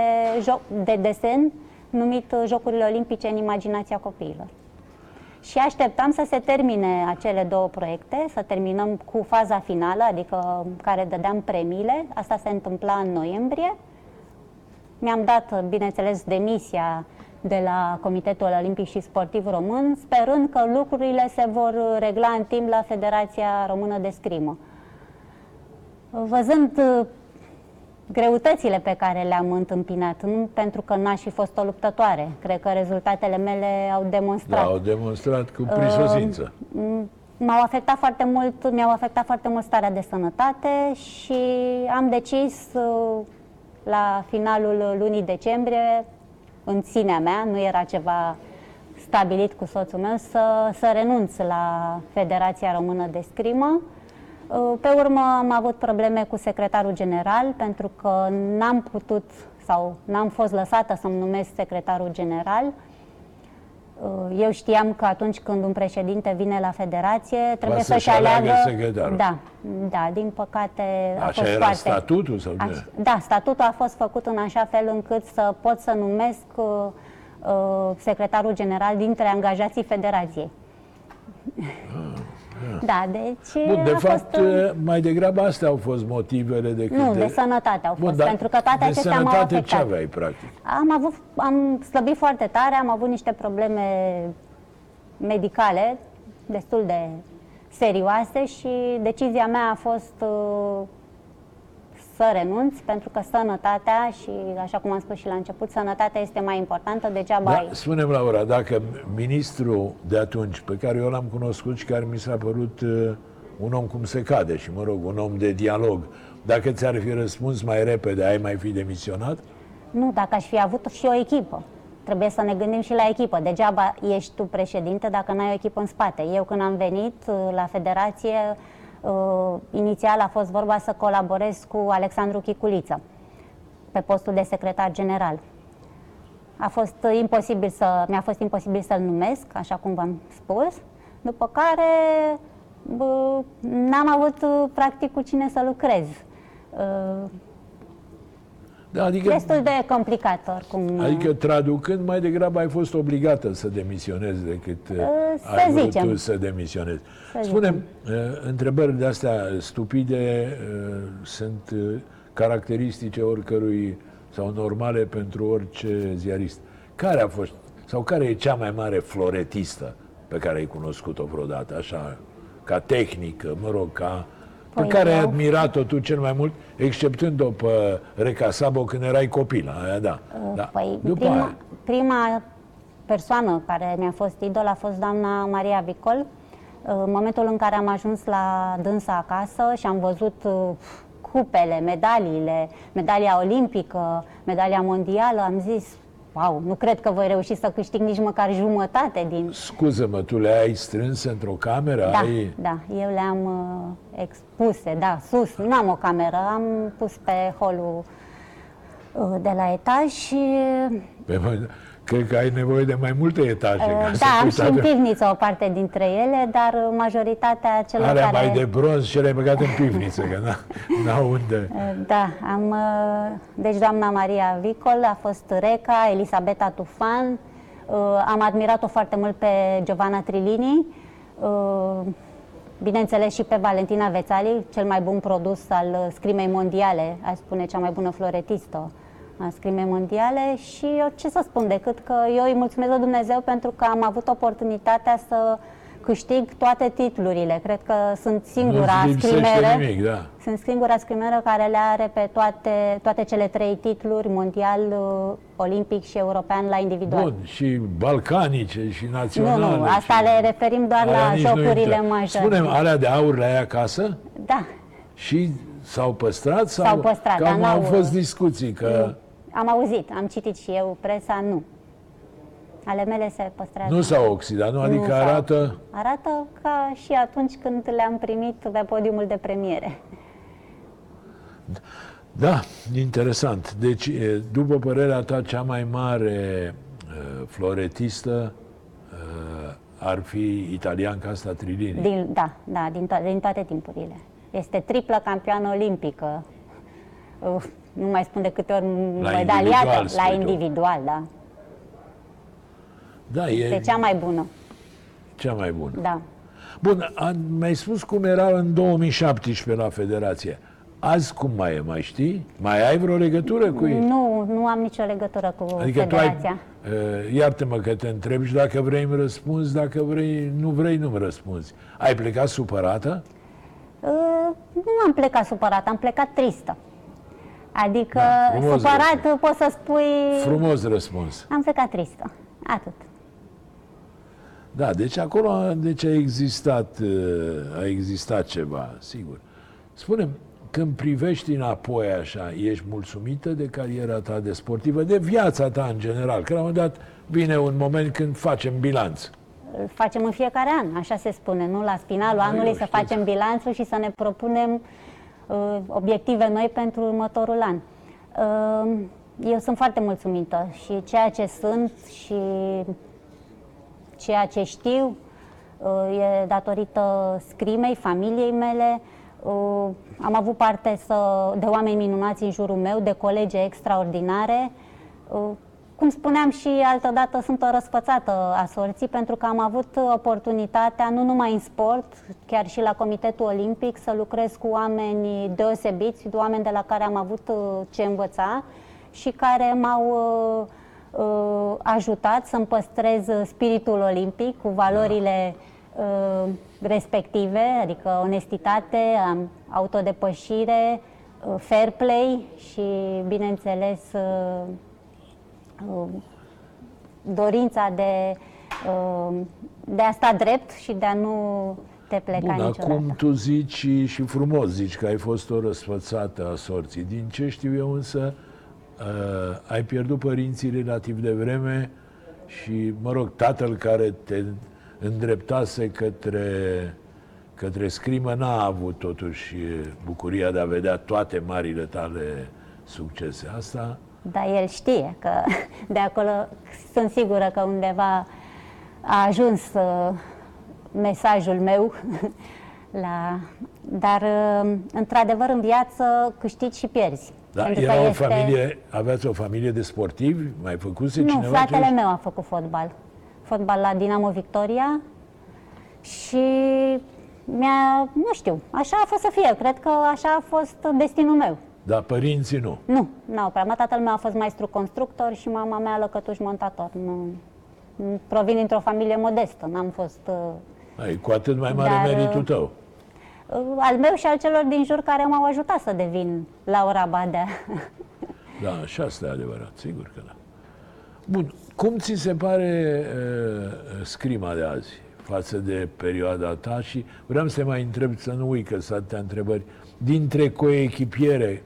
jo- de desen numit uh, Jocurile Olimpice în imaginația copiilor. Și așteptam să se termine acele două proiecte, să terminăm cu faza finală, adică care dădeam premiile. Asta se întâmpla în noiembrie. Mi-am dat, bineînțeles, demisia de la Comitetul Olimpic și Sportiv Român, sperând că lucrurile se vor regla în timp la Federația Română de Scrimă. Văzând uh, greutățile pe care le-am întâmpinat, nu pentru că n-aș fi fost o luptătoare, cred că rezultatele mele au demonstrat. Da, au demonstrat cu prisosință. M- M-au afectat foarte mult, mi-au afectat foarte mult starea de sănătate și am decis uh, la finalul lunii decembrie, în sinea mea, nu era ceva stabilit cu soțul meu, să, să renunț la Federația Română de Scrimă. Uh, Pe urmă am avut probleme cu secretarul general pentru că n-am putut sau n-am fost lăsată să-mi numesc secretarul general. Uh, Eu știam că atunci când un președinte vine la federație, trebuie să-și să-și aleagă... aleagă secretarul. Da, da, din păcate a Așa fost era foarte... statutul sau ce? Aș- Da, statutul a fost făcut în așa fel încât să pot să numesc uh, uh, secretarul general dintre angajații federației. Da, deci Bun, de a fapt, fost... uh, mai degrabă astea au fost motivele decât Nu, de... de sănătate au fost, dar pentru că toate de acestea m-au sănătate ce afectat. aveai, practic? Am avut, am slăbit foarte tare, am avut niște probleme medicale destul de serioase și decizia mea a fost uh, să renunț pentru că sănătatea și, așa cum am spus și la început, sănătatea este mai importantă, degeaba Da, ai. spunem Laura, dacă ministrul de atunci, pe care eu l-am cunoscut și care mi s-a părut uh, un om cum se cade și, mă rog, un om de dialog, dacă ți-ar fi răspuns mai repede, ai mai fi demisionat? Nu, dacă aș fi avut și o echipă. Trebuie să ne gândim și la echipă. Degeaba ești tu președinte dacă n-ai o echipă în spate. Eu când am venit uh, la federație, uh, inițial a fost vorba să colaborez cu Alexandru Chiculiță pe postul de secretar general. A fost uh, imposibil să, mi-a fost imposibil să-l numesc, așa cum v-am spus, după care bă, n-am avut uh, practic cu cine să lucrez. Uh, Da, adică, Destul de complicat oricum. adică traducând, mai degrabă ai fost obligată să demisionezi decât uh, să ai vrut zicem. tu să demisionezi. Să Spune, întrebări de astea stupide uh, sunt uh, caracteristice oricărui sau normale pentru orice ziarist. Care a fost, sau care e cea mai mare floretistă pe care ai cunoscut-o vreodată, așa, ca tehnică, mă rog, ca pe Păi care ai eu- admirat-o tu cel mai mult, exceptând-o pe Reca Sabo când erai copil, aia da. da. Păi, După prima, aia, prima persoană care mi-a fost idol a fost doamna Maria Vicol. În momentul în care am ajuns la dânsa acasă și am văzut uh, cupele, medaliile, medalia olimpică, medalia mondială, am zis, wow, nu cred că voi reuși să câștig nici măcar jumătate din... scuză-mă, tu le-ai strâns într-o cameră? Da, Ai... da, eu le-am uh, expuse, da, sus, nu am o cameră, am pus pe holul uh, de la etaj și Pe, mă, cred că ai nevoie de mai multe etaje. ca să Da, am poți și în avea- pivniță o parte dintre ele, dar majoritatea celor Alea care... mai de bronz și le-ai băgat în pivniță, că n- n-au unde. Da, am... uh, Deci doamna Maria Vicol a fost Reca, Elisabeta Tufan, uh, am admirat-o foarte mult pe Giovanna Trilini, uh, bineînțeles și pe Valentina Vețali, cel mai bun produs al uh, scrimei mondiale, aș spune cea mai bună floretistă a scrimei mondiale și eu ce să spun decât că eu îi mulțumesc lui Dumnezeu pentru că am avut oportunitatea să câștig toate titlurile. Cred că sunt singura Nu lipsește scrimeră. nimic, da. Sunt singura scrimeră care le are pe toate, toate cele trei titluri, mondial, uh, olimpic și european la individual. Bun, și balcanice și nu, naționale. nu, asta și... le referim doar Alea la nici nu jocurile intră. majore. Spune-mi, alea de aur le ai acasă? Da, Și s-au păstrat? Sau S-au păstrat, că dar am, n-au- au fost discuții că am auzit, am citit și eu presa, nu. Ale mele se păstrează. nu s-au oxidat, nu? Adică Nu s-au- arată... Arată ca și atunci când le-am primit pe podiumul de premiere. Da, interesant. Deci, e, după părerea ta, cea mai mare e, floretistă e, ar fi italianca asta Trilini. Din, da, da, din, to- din toate timpurile. Este triplă campioană olimpică. Uh, nu mai spun de câte ori individual, medaliată. spui La tu. individual, da. Da, e Este cea mai bună, cea mai bună. da. Bun, a, mi-ai spus cum era în 2017 la Federație. Azi cum mai e, mai știi? Mai ai vreo legătură cu ei? Nu, nu am nicio legătură cu Adică federația. tu ai, uh, iartă-mă că te întreb și dacă vrei îmi răspunzi, dacă vrei, nu vrei nu-mi răspunzi. Ai plecat supărată? Uh, nu am plecat supărat, am plecat tristă. Adică Da, frumos supărat răspuns. poți să spui... Frumos răspuns. Am plecat tristă. Atât. Da, deci acolo a- deci a existat, uh, a existat ceva, sigur. spune când privești înapoi așa, ești mulțumită de cariera ta de sportivă, de viața ta în general? Că la un moment dat vine un moment când facem bilanț. Îl facem în fiecare an, așa se spune, nu? La finalul Da, anului eu să știu. facem bilanțul și să ne propunem uh, obiective noi pentru următorul an. Uh, eu sunt foarte mulțumită și ceea ce sunt și ceea ce știu uh, e datorită scrimei, familiei mele. Uh, Am avut parte să, de oameni minunați în jurul meu, de colegi extraordinare. Uh, Cum spuneam și altădată, sunt o răsfățată a sorții pentru că am avut oportunitatea, nu numai în sport, chiar și la Comitetul Olimpic, să lucrez cu oameni deosebiți, oameni de la care am avut uh, ce învăța și care m-au uh, uh, ajutat să-mi păstrez spiritul olimpic cu valorile uh, respective, adică onestitate, am- autodepășire, uh, fair play și, bineînțeles, uh, uh, dorința de, uh, de a sta drept și de a nu te pleca Bun, niciodată. acum tu zici și, și frumos zici că ai fost o răsfățată a sorții. Din ce știu eu însă, uh, ai pierdut părinții relativ de vreme și, mă rog, tatăl care te îndreptase către, către scrimă n-a avut totuși bucuria de a vedea toate marile tale succese. Asta Dar el știe că de acolo sunt sigură că undeva a ajuns uh, mesajul meu La... Dar, uh, într-adevăr, în viață câștigi și pierzi. Da, Pentru era că o este- familie, aveați o familie de sportivi? Mai făcuse Nu, cineva? fratele ce- meu a făcut fotbal. Fotbal la Dinamo Victoria și mi-a, nu știu, așa a fost să fie. Cred că așa a fost destinul meu. Da, părinții nu. Nu, n-au prea. Mă, Tatăl meu a fost maestru constructor și mama mea lăcătuș montator. Nu, nu- provin dintr-o familie modestă, n-am fost uh, Ai, cu atât mai mare Dar, meritul uh, tău. uh, al meu și al celor din jur care m-au ajutat să devin Laura Badea. Da, și asta e adevărat, sigur că da. Bun, cum ți se pare uh, scrima de azi față de perioada ta și vreau să te mai întreb, să nu uit că sunt atâtea întrebări, dintre coechipiere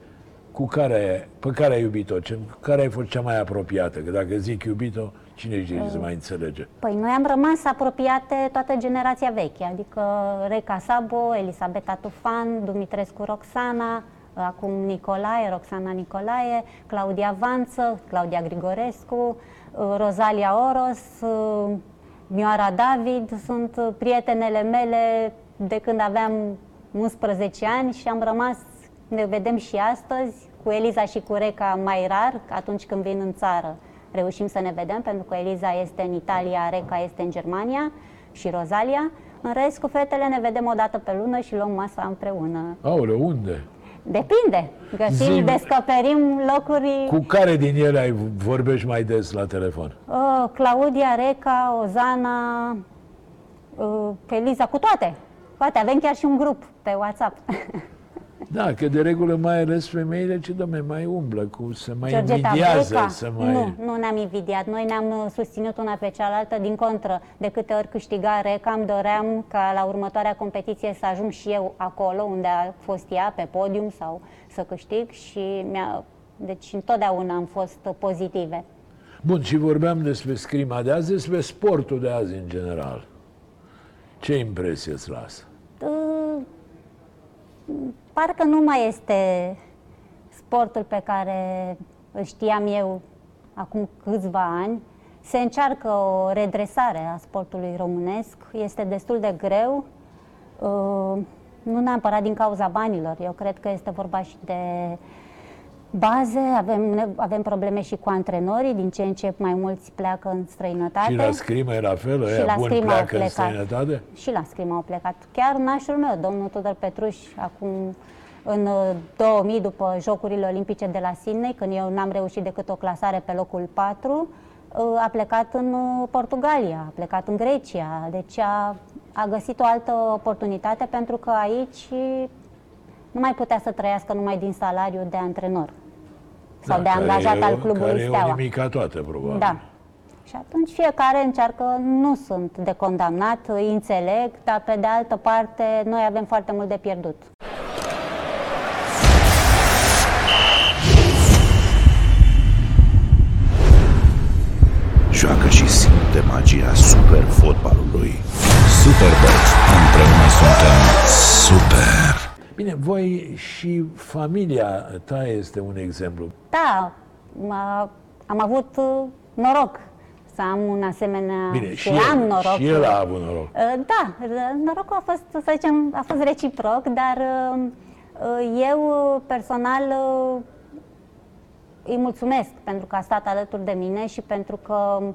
cu care, pe care ai iubit-o, ce- care ai fost cea mai apropiată? Că dacă zic iubit-o, cine știe Uh. să mai înțelege? Păi noi am rămas apropiate toată generația veche, adică Reca Sabo, Elisabeta Tufan, Dumitrescu Roxana, acum Nicolae, Roxana Nicolae, Claudia Vanță, Claudia Grigorescu, Rosalia Oros, Mioara David, sunt prietenele mele de când aveam 11 ani și am rămas, ne vedem și astăzi, cu Eliza și cu Reca mai rar, atunci când vin în țară reușim să ne vedem, pentru că Eliza este în Italia, Reca este în Germania și Rosalia. În rest, cu fetele ne vedem o dată pe lună și luăm masa împreună. Aoleu, unde? Depinde. Găsim, Zi-mi- descoperim locuri... Cu care din ele ai vorbești mai des la telefon? Uh, Claudia, Reca, Ozana, uh, Eliza, cu toate. Toate. Avem chiar și un grup pe WhatsApp. Da, că de regulă mai ales femeile ce domne, mai umblă, cu, se mai Georgeta invidiază, Breca. să mai... Nu, nu ne-am invidiat. Noi ne-am uh, susținut una pe cealaltă, din contră. De câte ori câștiga Reca, îmi doream ca la următoarea competiție să ajung și eu acolo, unde a fost ea, pe podium sau să câștig și mi-a... Deci întotdeauna am fost uh, pozitive. Bun, și vorbeam despre scrima de azi, despre sportul de azi în general. Ce impresie îți lasă? Uh, Parcă nu mai este sportul pe care îl știam eu acum câțiva ani. Se încearcă o redresare a sportului românesc. Este destul de greu. Uh, Nu neapărat din cauza banilor. Eu cred că este vorba și de baze. Avem, ne- avem probleme și cu antrenorii. Din ce în ce mai mulți pleacă în străinătate. Și la scrimă e la fel? Și Ăia la bun scrimă au pleacă în plecat. străinătate? Și la scrimă au plecat. Chiar nașul meu, domnul Tudor Petruș, acum în uh, 2000, după Jocurile Olimpice de la Sydney, când eu n-am reușit decât o clasare pe locul 4, uh, a plecat în uh, Portugalia, a plecat în Grecia. Deci a, a găsit o altă oportunitate pentru că aici nu mai putea să trăiască numai din salariu de antrenor sau de Da, care angajat e o- al clubului care e o Steaua. nimica toată, probabil. Da. Și atunci fiecare încearcă, nu sunt de condamnat, îi înțeleg, dar pe de altă parte noi avem foarte mult de pierdut. Joacă și simte magia super fotbalului. Superbox. Împreună suntem super. Bine, voi și familia ta este un exemplu. Da, m-a- am avut uh, noroc să am un asemenea... Bine, și, am el, noroc. și el a avut noroc. Uh, Da, r- norocul a fost, să zicem, a fost reciproc, dar uh, uh, eu uh, personal uh, îi mulțumesc pentru că a stat alături de mine și pentru că uh,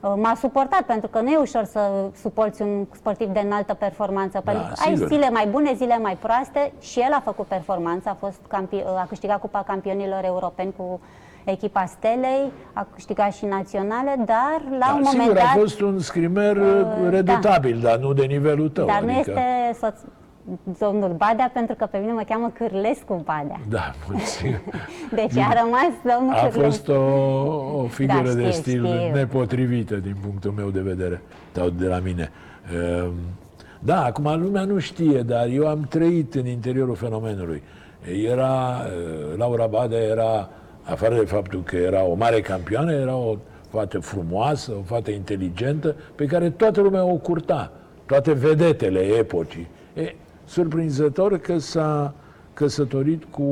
m-a suportat, pentru că nu e ușor să suporți un sportiv de înaltă performanță. pentru că ai sigur. zile mai bune, zile mai proaste și el a făcut performanță, a, fost campi- a câștigat Cupa Campionilor Europeni cu echipa Stelei, a câștigat și naționale, dar la Da, un moment sigur, dat... a fost un scrimer uh, redutabil, dar nu de nivelul tău. Dar nu adică... este soț, domnul Badea, pentru că pe mine mă cheamă Cârlescu Badea. Da, puțin. Deci a rămas domnul A Cârlescu. fost o, o figură Da, de știu, stil știu. nepotrivită din punctul meu de vedere, sau de la mine. Ehm, Da, acum lumea nu știe, dar eu am trăit în interiorul fenomenului. Era, eh, Laura Badea era, afară de faptul că era o mare campioană, era o fată frumoasă, o fată inteligentă, pe care toată lumea o curta, toate vedetele epocii. E, surprinzător că s-a căsătorit cu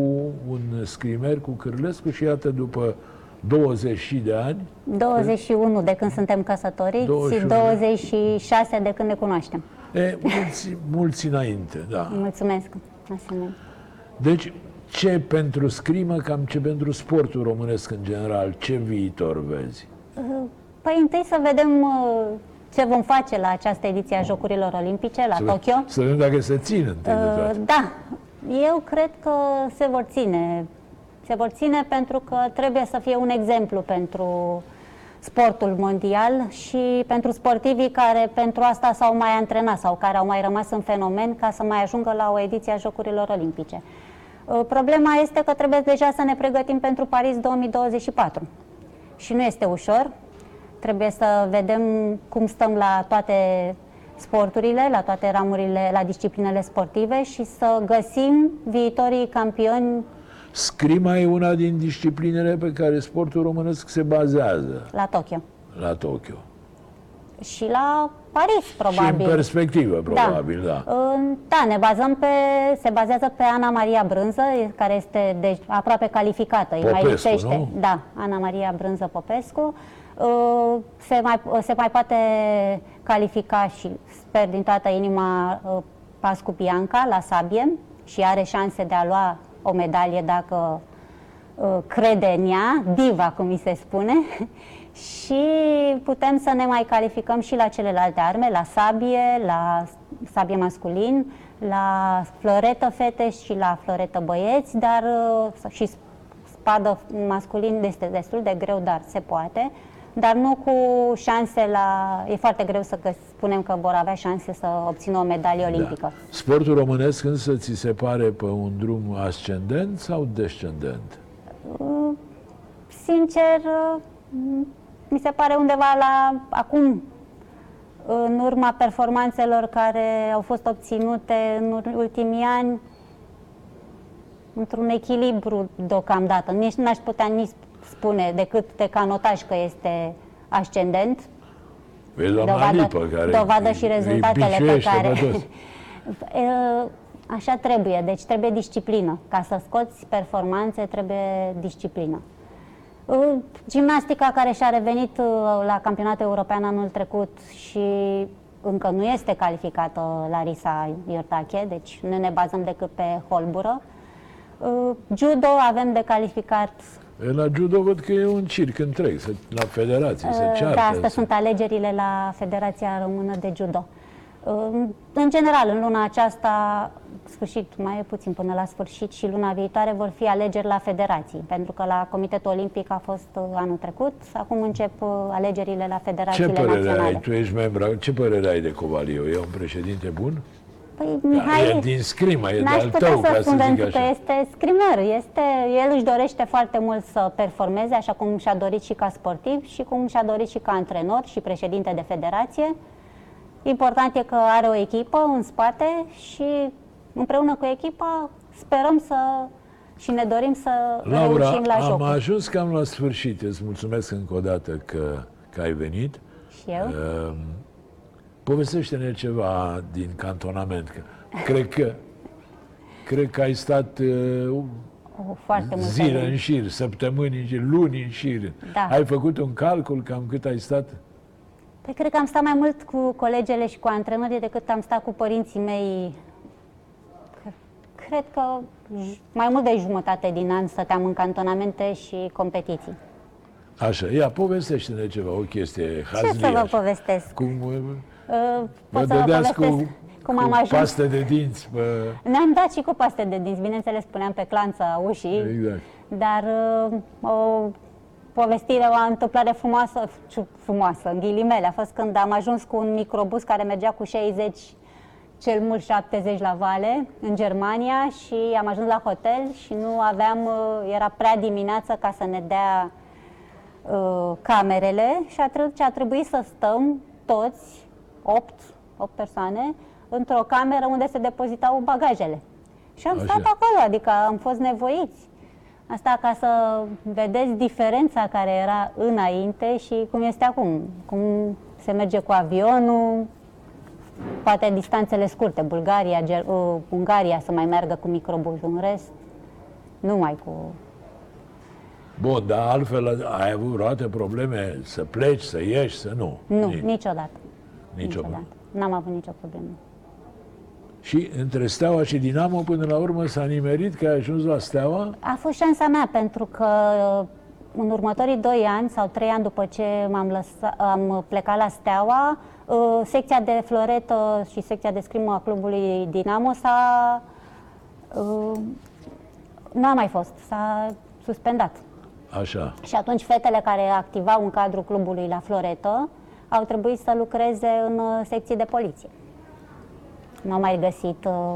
un scrimer, cu Cârlescu și iată după 20 și de ani, 21 de când suntem căsătoriți 21. și 26 de când ne cunoaștem. E, mulți, mulți înainte, da. Mulțumesc, asemenea. Deci, ce pentru scrimă, cam ce pentru sportul românesc în general, ce viitor vezi? Păi întâi să vedem uh, ce vom face la această ediție a Jocurilor Olimpice, la Să, Tokyo. să vedem dacă se țin întâi de Uh, toate. Da, eu cred că se vor ține. Se vor ține pentru că trebuie să fie un exemplu pentru sportul mondial și pentru sportivii care pentru asta s-au mai antrenat sau care au mai rămas în fenomen ca să mai ajungă la o ediție a Jocurilor Olimpice. Uh, Problema este că trebuie deja să ne pregătim pentru Paris 2024 și nu este ușor. Trebuie să vedem cum stăm la toate sporturile, la toate ramurile, la disciplinele sportive și să găsim viitorii campioni Scrima e una din disciplinele pe care sportul românesc se bazează la Tokyo. la Tokyo. Și la Paris, Și probabil. în perspectivă, probabil, da. Uh, Da, ne bazăm pe, se bazează pe Ana Maria Brânză, e- care este de, aproape calificată. îi mai Popescu, lipsește. nu? Da, Ana Maria Brânză Popescu. Uh, Se mai, se mai poate califica și sper din toată inima uh, Pascu Bianca la sabie și are șanse de a lua o medalie dacă uh, crede în ea, diva, cum mi se spune, și putem să ne mai calificăm și la celelalte arme, la sabie, la sabie masculin, la floretă feteș și la floretă băieți, dar uh, și spadă masculin este destul de greu, dar se poate, dar nu cu șanse la... E foarte greu să găs- spunem că vor avea șanse să obțină o medalie olimpică. Da. Sportul românesc însă ți se pare pe un drum ascendent sau descendent? Sincer, m- mi se pare undeva la acum, în urma performanțelor care au fost obținute în ur- ultimii ani, într-un echilibru deocamdată. Nici n-aș putea nici spune decât de canotaj că este ascendent, Vezi doamna Lipă, care dovadă și îi- îi rezultatele pe biciuiește care... pe toți. E, Așa trebuie, deci trebuie disciplină. Ca să scoți performanțe, trebuie disciplină. E, Gimnastica care și-a revenit e, la campionatul european anul trecut și încă nu este calificată Larisa Iortache, deci nu ne bazăm decât pe holbură. E, Judo avem de calificat La judo văd că e un circ întreg, se, la federație, se Uh, ceartă. Da, astea se- sunt alegerile la Federația Română de Judo. Uh, În general, în luna aceasta, sfârșit, mai e puțin până la sfârșit și luna viitoare vor fi alegeri la federații, pentru că la Comitetul Olimpic a fost uh, anul trecut, acum încep uh, alegerile la Ce federațiile părere naționale. ai? Tu ești membru. Ce părere ai de Covaliu? E un președinte bun? Păi, Da, Mihai, e din scrimă, e N-aș de-al putea tău, ca să să spun zic pentru că așa. este scrimer, este, el își dorește foarte mult să performeze, așa cum și-a dorit și ca sportiv și cum și-a dorit și ca antrenor și președinte de federație. Important e că are o echipă în spate și împreună cu echipa sperăm să și ne dorim să Laura, reușim la am jocuri. ajuns cam la sfârșit. Îți mulțumesc încă o dată că, că ai venit. Și eu. Uh, povestește-ne ceva din cantonament. Că, cred că cred că ai stat uh, O, foarte multe zile luni. în șir, săptămâni în șir, luni în șir. Da. Ai făcut un calcul cam cât ai stat? Păi cred că am stat mai mult cu colegele și cu antrenorii decât am stat cu părinții mei. C- Cred că j- mai mult de jumătate din an stăteam în cantonamente și competiții. Așa, ia, povestește-ne ceva, o chestie Ce hazlie. să vă așa. povestesc? Cum uh, Uh, vă Pot să vă dădeați povestesc cu, cum cu am ajuns. paste de dinți pe... Ne-am dat și cu paste de dinți, bineînțeles, puneam pe clanța ușii, Exact. dar uh, o povestire, o întâmplare frumoasă, f- frumoasă, în ghilimele, a fost când am ajuns cu un microbus care mergea cu 60, cel mult 70 la vale, în Germania și am ajuns la hotel și nu aveam, uh, era prea dimineață ca să ne dea uh, camerele și atunci a trebuit să stăm toți, 8, 8 persoane, într-o cameră unde se depozitau bagajele. Și am Așa. stat acolo, adică am fost nevoiți. Asta ca să vedeți diferența care era înainte și cum este acum. Cum se merge cu avionul, poate distanțele scurte, Bulgaria, Ger- uh, Ungaria să mai meargă cu microbuz, în rest, numai cu Bun, dar altfel ai avut vreodată probleme să pleci, să ieși, să nu? Nu, Nici- niciodată. Niciodată. n-am avut nicio problemă. Și între Steaua și Dinamo, până la urmă, s-a nimerit că ai ajuns la Steaua? A fost șansa mea, pentru că în următorii doi ani sau trei ani după ce m-am lăsat, am plecat la Steaua, uh, secția de floretă și secția de scrimă a clubului Dinamo s-a... uh, nu a mai fost, s-a suspendat. Așa. Și atunci fetele care activau în cadrul clubului la floretă au trebuit să lucreze în uh, secții de poliție. Nu am mai găsit uh,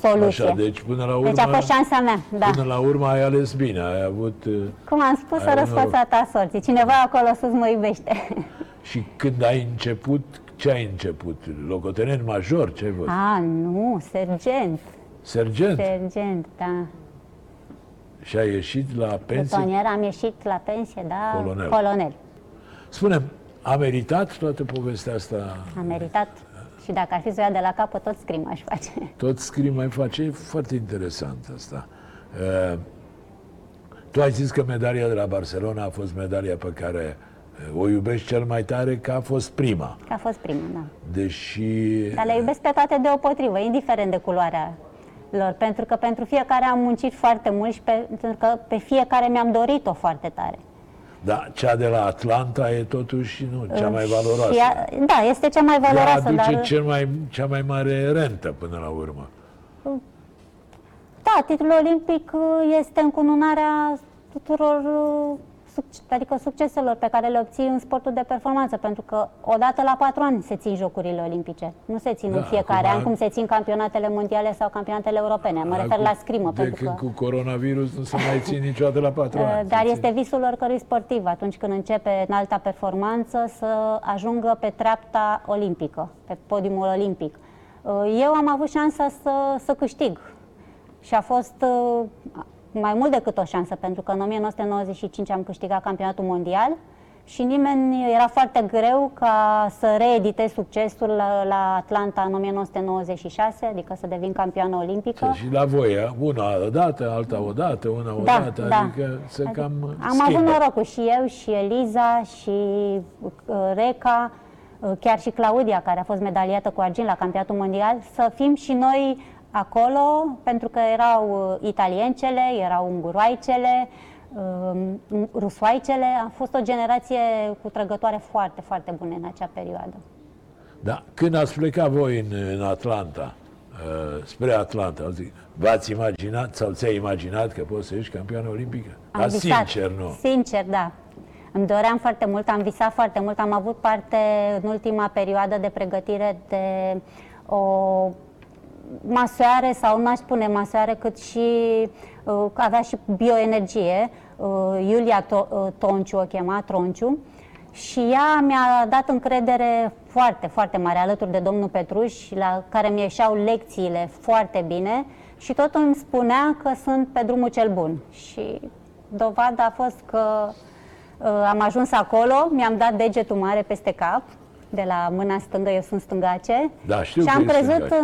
soluție. Așa, deci până la urmă... Deci a fost șansa mea, da. Până la urmă ai ales bine, ai avut... uh, Cum am spus, Ai să noroc. răsfățata sorții. Cineva acolo sus mă iubește. Și când ai început, ce ai început? Locotenent major, ce ai fost? A, nu, sergent. Sergent? Sergent, da. Și ai ieșit la pensie? Plutonier am ieșit la pensie, da. Colonel. Colonel. Spune a meritat toată povestea asta? Am meritat. Și dacă ar fi să o ia de la capăt, tot scrim aș face. Tot scrii mai face, e foarte interesant asta. Uh, tu ai zis că medalia de la Barcelona a fost medalia pe care uh, o iubești cel mai tare, că a fost prima. Că a fost prima, da. Deși... Dar le iubesc pe toate deopotrivă, indiferent de culoarea lor. Pentru că pentru fiecare am muncit foarte mult și pe, pentru că pe fiecare mi-am dorit-o foarte tare. Da, cea de la Atlanta e totuși nu, cea mai valoroasă. Și ea, da, este cea mai Ea valoroasă, aduce dar... cel mai, cea mai mare rentă până la urmă. Da, titlul olimpic uh, este încununarea tuturor, uh, suc- adică succeselor pe care le obții în sportul de performanță, pentru că odată la patru ani se țin jocurile olimpice. Nu se țin Da, în fiecare acum- an cum se țin campionatele mondiale sau campionatele europene. Mă refer Acum, la scrimă, de pentru când că... cu coronavirus nu se mai țin niciodată la patru Uh, ani. Dar Se este visul oricărui sportiv atunci când începe în alta performanță să ajungă pe treapta olimpică, pe podiumul olimpic. Uh, Eu am avut șansa să, să câștig și a fost uh, mai mult decât o șansă, pentru că în 1995 am câștigat campionatul mondial și nimeni era foarte greu ca să reeditez succesul la, la Atlanta în 1996, adică să devin campioană olimpică. Și la voi, una odată, alta odată, una odată, adică să cam Am schimbe. avut norocul și eu, și Eliza, și uh, Reca, uh, chiar și Claudia, care a fost medaliată cu argint la campionatul mondial, să fim și noi acolo, pentru că erau uh, italiencele, erau unguroaicele, uh, rusoaicele. A fost o generație cu trăgătoare foarte, foarte bune în acea perioadă. Da, când ați plecat voi în, în Atlanta, uh, spre Atlanta, zic, v-ați imaginat sau ți-ai imaginat că poți să ești campioană olimpică? Dar visat. sincer, nu. Sincer, da. Îmi doream foarte mult, am visat foarte mult, am avut parte în ultima perioadă de pregătire de o masoare sau n-aș spune masoare, cât și uh, avea și bioenergie. Uh, Iulia to- uh, Tonciu o chema, Tronciu. Și ea mi-a dat încredere foarte, foarte mare alături de domnul Petruș, la care mi ieșeau lecțiile foarte bine și tot îmi spunea că sunt pe drumul cel bun. Și dovada a fost că uh, am ajuns acolo, mi-am dat degetul mare peste cap, de la mâna stângă, eu sunt stângace. Da, știu și că am ești crezut stângace.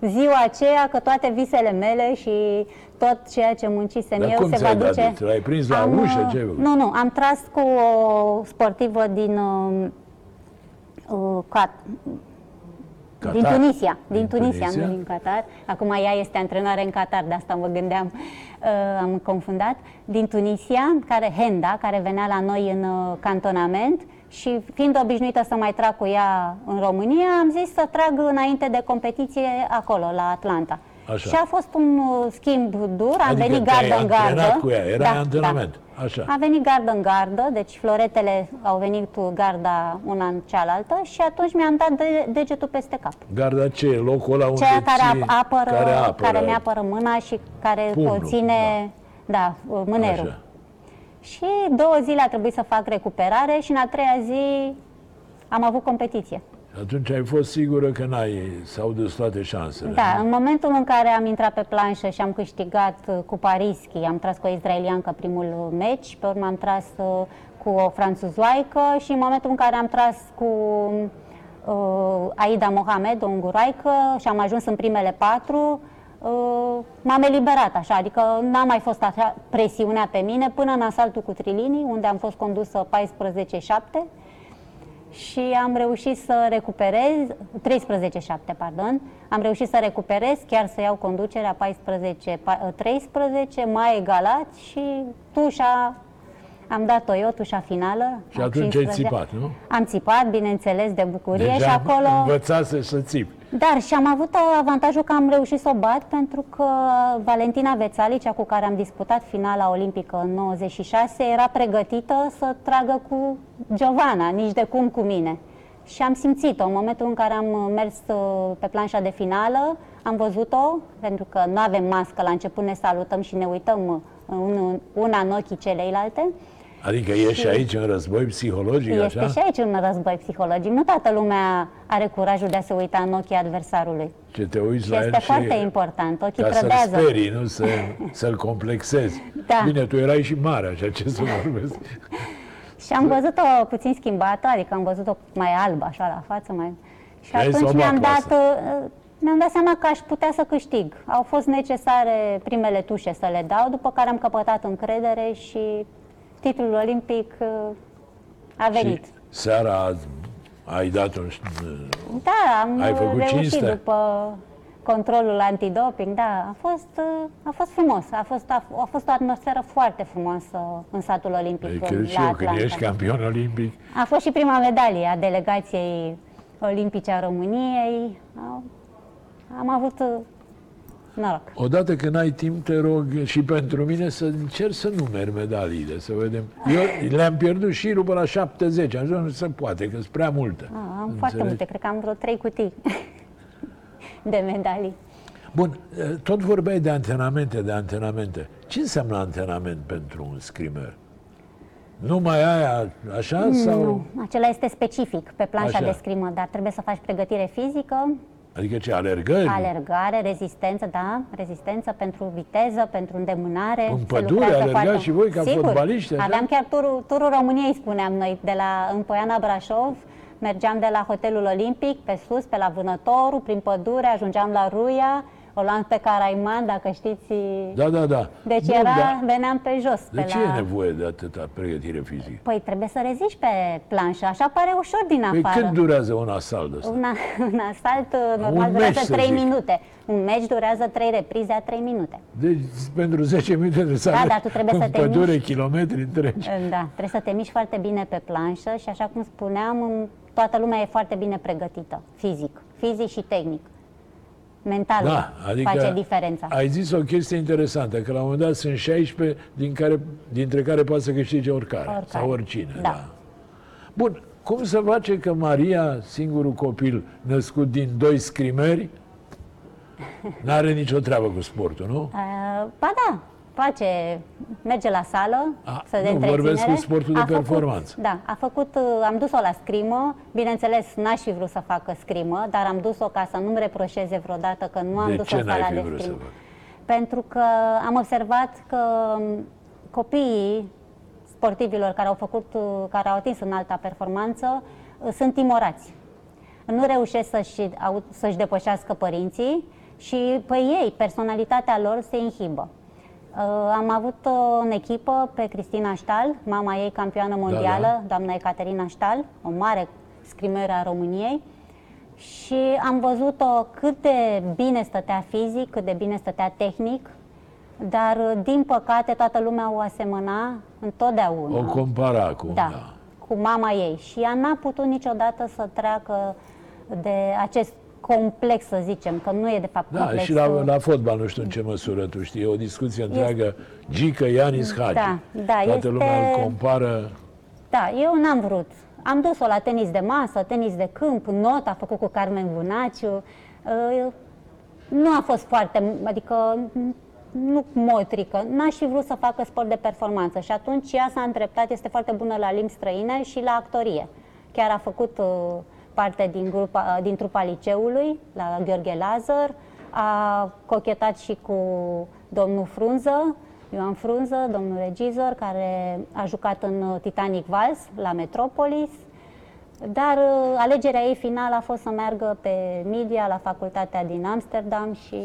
în ziua aceea că toate visele mele și tot ceea ce muncisem Dar eu cum se ți-ai va dat duce. degetul? L-ai prins la Am, ușă? uh, Ce ai făcut? Nu, nu, am tras cu o sportivă din uh, uh, Cat- Qatar? din Tunisia, din, Din Tunisia, Tunisia? nu din Qatar. Acum ea este antrenare în Qatar, de asta mă gândeam, uh, am confundat. Din Tunisia, care Henda, care venea la noi în uh, cantonament și fiind obișnuită să mai trag cu ea în România, am zis să trag înainte de competiție acolo, la Atlanta. Așa. Și a fost un uh, schimb dur, am Adică venit te-ai gardă în antrenat gardă. cu ea, erai antrenament. Așa. A venit gardă în gardă, deci floretele au venit garda una în cealaltă și atunci mi-am dat de, degetul peste cap. Garda ce? e? Locul ăla unde Ceea care ții- ap- apără, care, care, apără, care mi-apără mâna și care Pumnul, ține, da, mânerul. Așa. Și două zile a trebuit să fac recuperare și în a treia zi am avut competiție. Și atunci ai fost sigură că n-ai, s-au dus toate șansele. Da, în momentul în care am intrat pe planșă și am câștigat uh, cu Parischi, am tras cu o izraeliancă primul uh, meci, pe urmă am tras uh, cu o franțuzoaică și în momentul în care am tras cu uh, Aida Mohamed, o unguroaică, și am ajuns în primele patru, uh, m-am eliberat așa, adică n-a mai fost așa presiunea pe mine până în asaltul cu trilinii, unde am fost condusă 14-7 și am reușit să recuperez, 13-7, pardon, am reușit să recuperez, chiar să iau conducerea 14-13, mai egalat și tușa, am dat-o eu, tușa finală. Și a atunci ai 15. țipat, nu? Am țipat, bineînțeles, de bucurie Deja și acolo... învățase să țipi. Dar și am avut avantajul că am reușit să o bat pentru că Valentina Vețali, cea cu care am disputat finala olimpică în 96, era pregătită să tragă cu Giovanna, nici de cum cu mine. Și am simțit-o în momentul în care am mers uh, pe planșa de finală, am văzut-o, pentru că nu avem mască, la început ne salutăm și ne uităm uh, un- una în ochii celeilalte. Adică ești Și- aici în război psihologic, Este așa? și aici un război psihologic. Nu toată lumea are curajul de a se uita în ochii adversarului. Ce te uiți Și la el este și foarte important. Ochii ca să-l trădează. sperii, nu să, să-l complexezi. Da. Bine, tu erai și mare, așa ce să vorbesc. Și am văzut-o puțin schimbată, adică am văzut-o mai albă, așa, la față. Mai... Și Vrei să o atunci bag mi-am cu dat, asta. uh, mi-am dat seama că aș putea să câștig. Au fost necesare primele tușe să le dau, după care am căpătat încredere și titlul olimpic uh, a venit. Și seara azi ai dat un... Da, am Ai făcut reușit cinste? după controlul antidoping, da, a fost, uh, a fost frumos, a fost, a, a fost o atmosferă foarte frumoasă în satul olimpic Ai în- crezut și la eu, când Atlanta. ești campion olimpic, A fost și prima medalie a delegației olimpice a României. Au- Am avut uh, noroc. odată când ai timp, te rog și pentru mine să încerc să numeri medaliile, să vedem. Eu le-am pierdut și până la 70, am zis, nu se poate, că sunt prea multe. Ah, am Înțelegi? foarte multe, cred că am vreo trei cutii de medalii. Bun, tot vorbeai de antrenamente, de antrenamente. Ce înseamnă antrenament pentru un scrimer? Numai aia așa sau... Nu, acela este specific pe planșa Așa. de scrimă, dar trebuie să faci pregătire fizică, Adică ce, alergări? alergare, rezistență, da, rezistență pentru viteză, pentru îndemânare. În Se pădure lucrează alergați foarte- și voi ca Sigur, fotbaliști, așa? Aveam chiar turul, turul României, spuneam noi, de la în Poiana Brașov, mergeam de la hotelul Olimpic pe sus, pe la Vânătorul, prin pădure, ajungeam la Ruia, o luam pe Caraiman, dacă știți. Da, da, da. Deci Bun, era, da. veneam pe jos. De pe ce la... e nevoie de atâta pregătire fizică? Păi trebuie să reziști pe planșă, așa pare ușor din Păi afară. cât durează un asalt ăsta? Una, un asalt uh, normal Un durează meci, să 3 zic. minute. Un meci durează 3 reprize a 3 minute. Deci pentru 10 minute trebuie să Da, alergi dar tu trebuie în să te pădure miști. kilometri întregi. Da, trebuie să te miști foarte bine pe planșă și așa cum spuneam, m, toată lumea e foarte bine pregătită, fizic, fizic și tehnic. Mentalul Da, adică face diferența. ai zis o chestie interesantă, că la un moment dat sunt 16 din care, dintre care poate să câștige oricare, Oricare. sau oricine. Da. Bun, cum se face că Maria, singurul copil născut din doi scrimeri, n-are nicio treabă cu sportul, nu? Uh, ba da, face, merge la sală, A, să de nu, vorbesc întreținere. cu sportul de A făcut- performanță. Da, a făcut, uh, am dus-o la scrimă, bineînțeles n-aș fi vrut să facă scrimă, dar am dus-o ca să nu-mi reproșeze vreodată că nu am De dus-o ce în n-ai sala fi de vrut să scrimă. facă? Pentru că am observat că um, copiii sportivilor care au făcut, uh, care au atins în alta performanță, uh, sunt timorați. Nu reușesc să-și, au- să-și depășească părinții și pe ei, personalitatea lor se inhibă. Uh, Am avut uh, în echipă pe Cristina Ștal, mama ei campioană mondială, da. doamna Ecaterina Ștal, o mare scrimeră a României. Și am văzut-o cât de bine stătea fizic, cât de bine stătea tehnic, dar uh, din păcate toată lumea o asemăna întotdeauna. O compara acum, Da, da. cu mama ei. Și ea n-a putut niciodată să treacă de acest complex, să zicem, că nu e de fapt Da, complex. și la, la fotbal nu știu în ce măsură, tu știi, e o discuție întreagă, Gică, Ianis, Hagi. Da, da, Toată este- lumea îl compară. Da, eu n-am vrut. Am dus-o la tenis de masă, tenis de câmp, not, a făcut cu Carmen Bunaciu. Uh, Nu a fost foarte, adică nu motrică, n-aș fi vrut să facă sport de performanță și atunci ea s-a îndreptat, este foarte bună la limbi străine și la actorie. Chiar a făcut uh, parte din, grupa, din trupa liceului, la Gheorghe Lazar, a cochetat și cu domnul Frunză, Ioan Frunză, domnul regizor, care a jucat în uh, Titanic Vals la Metropolis, dar uh, alegerea ei finală a fost să meargă pe media la facultatea din Amsterdam și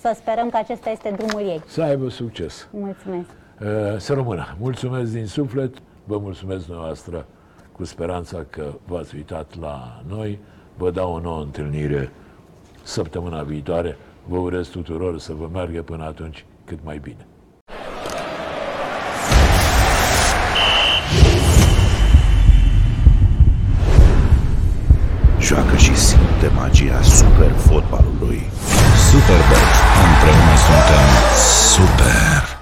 să sperăm că acesta este drumul ei. Să aibă succes. Mulțumesc! Uh, Să rămână. Mulțumesc din suflet, vă mulțumesc dumneavoastră cu speranța că v-ați uitat la noi. Vă dau o nouă întâlnire săptămâna viitoare. Vă urez tuturor să vă meargă până atunci cât mai bine. Joacă și simte magia super fotbalului. Superbox. Împreună suntem super.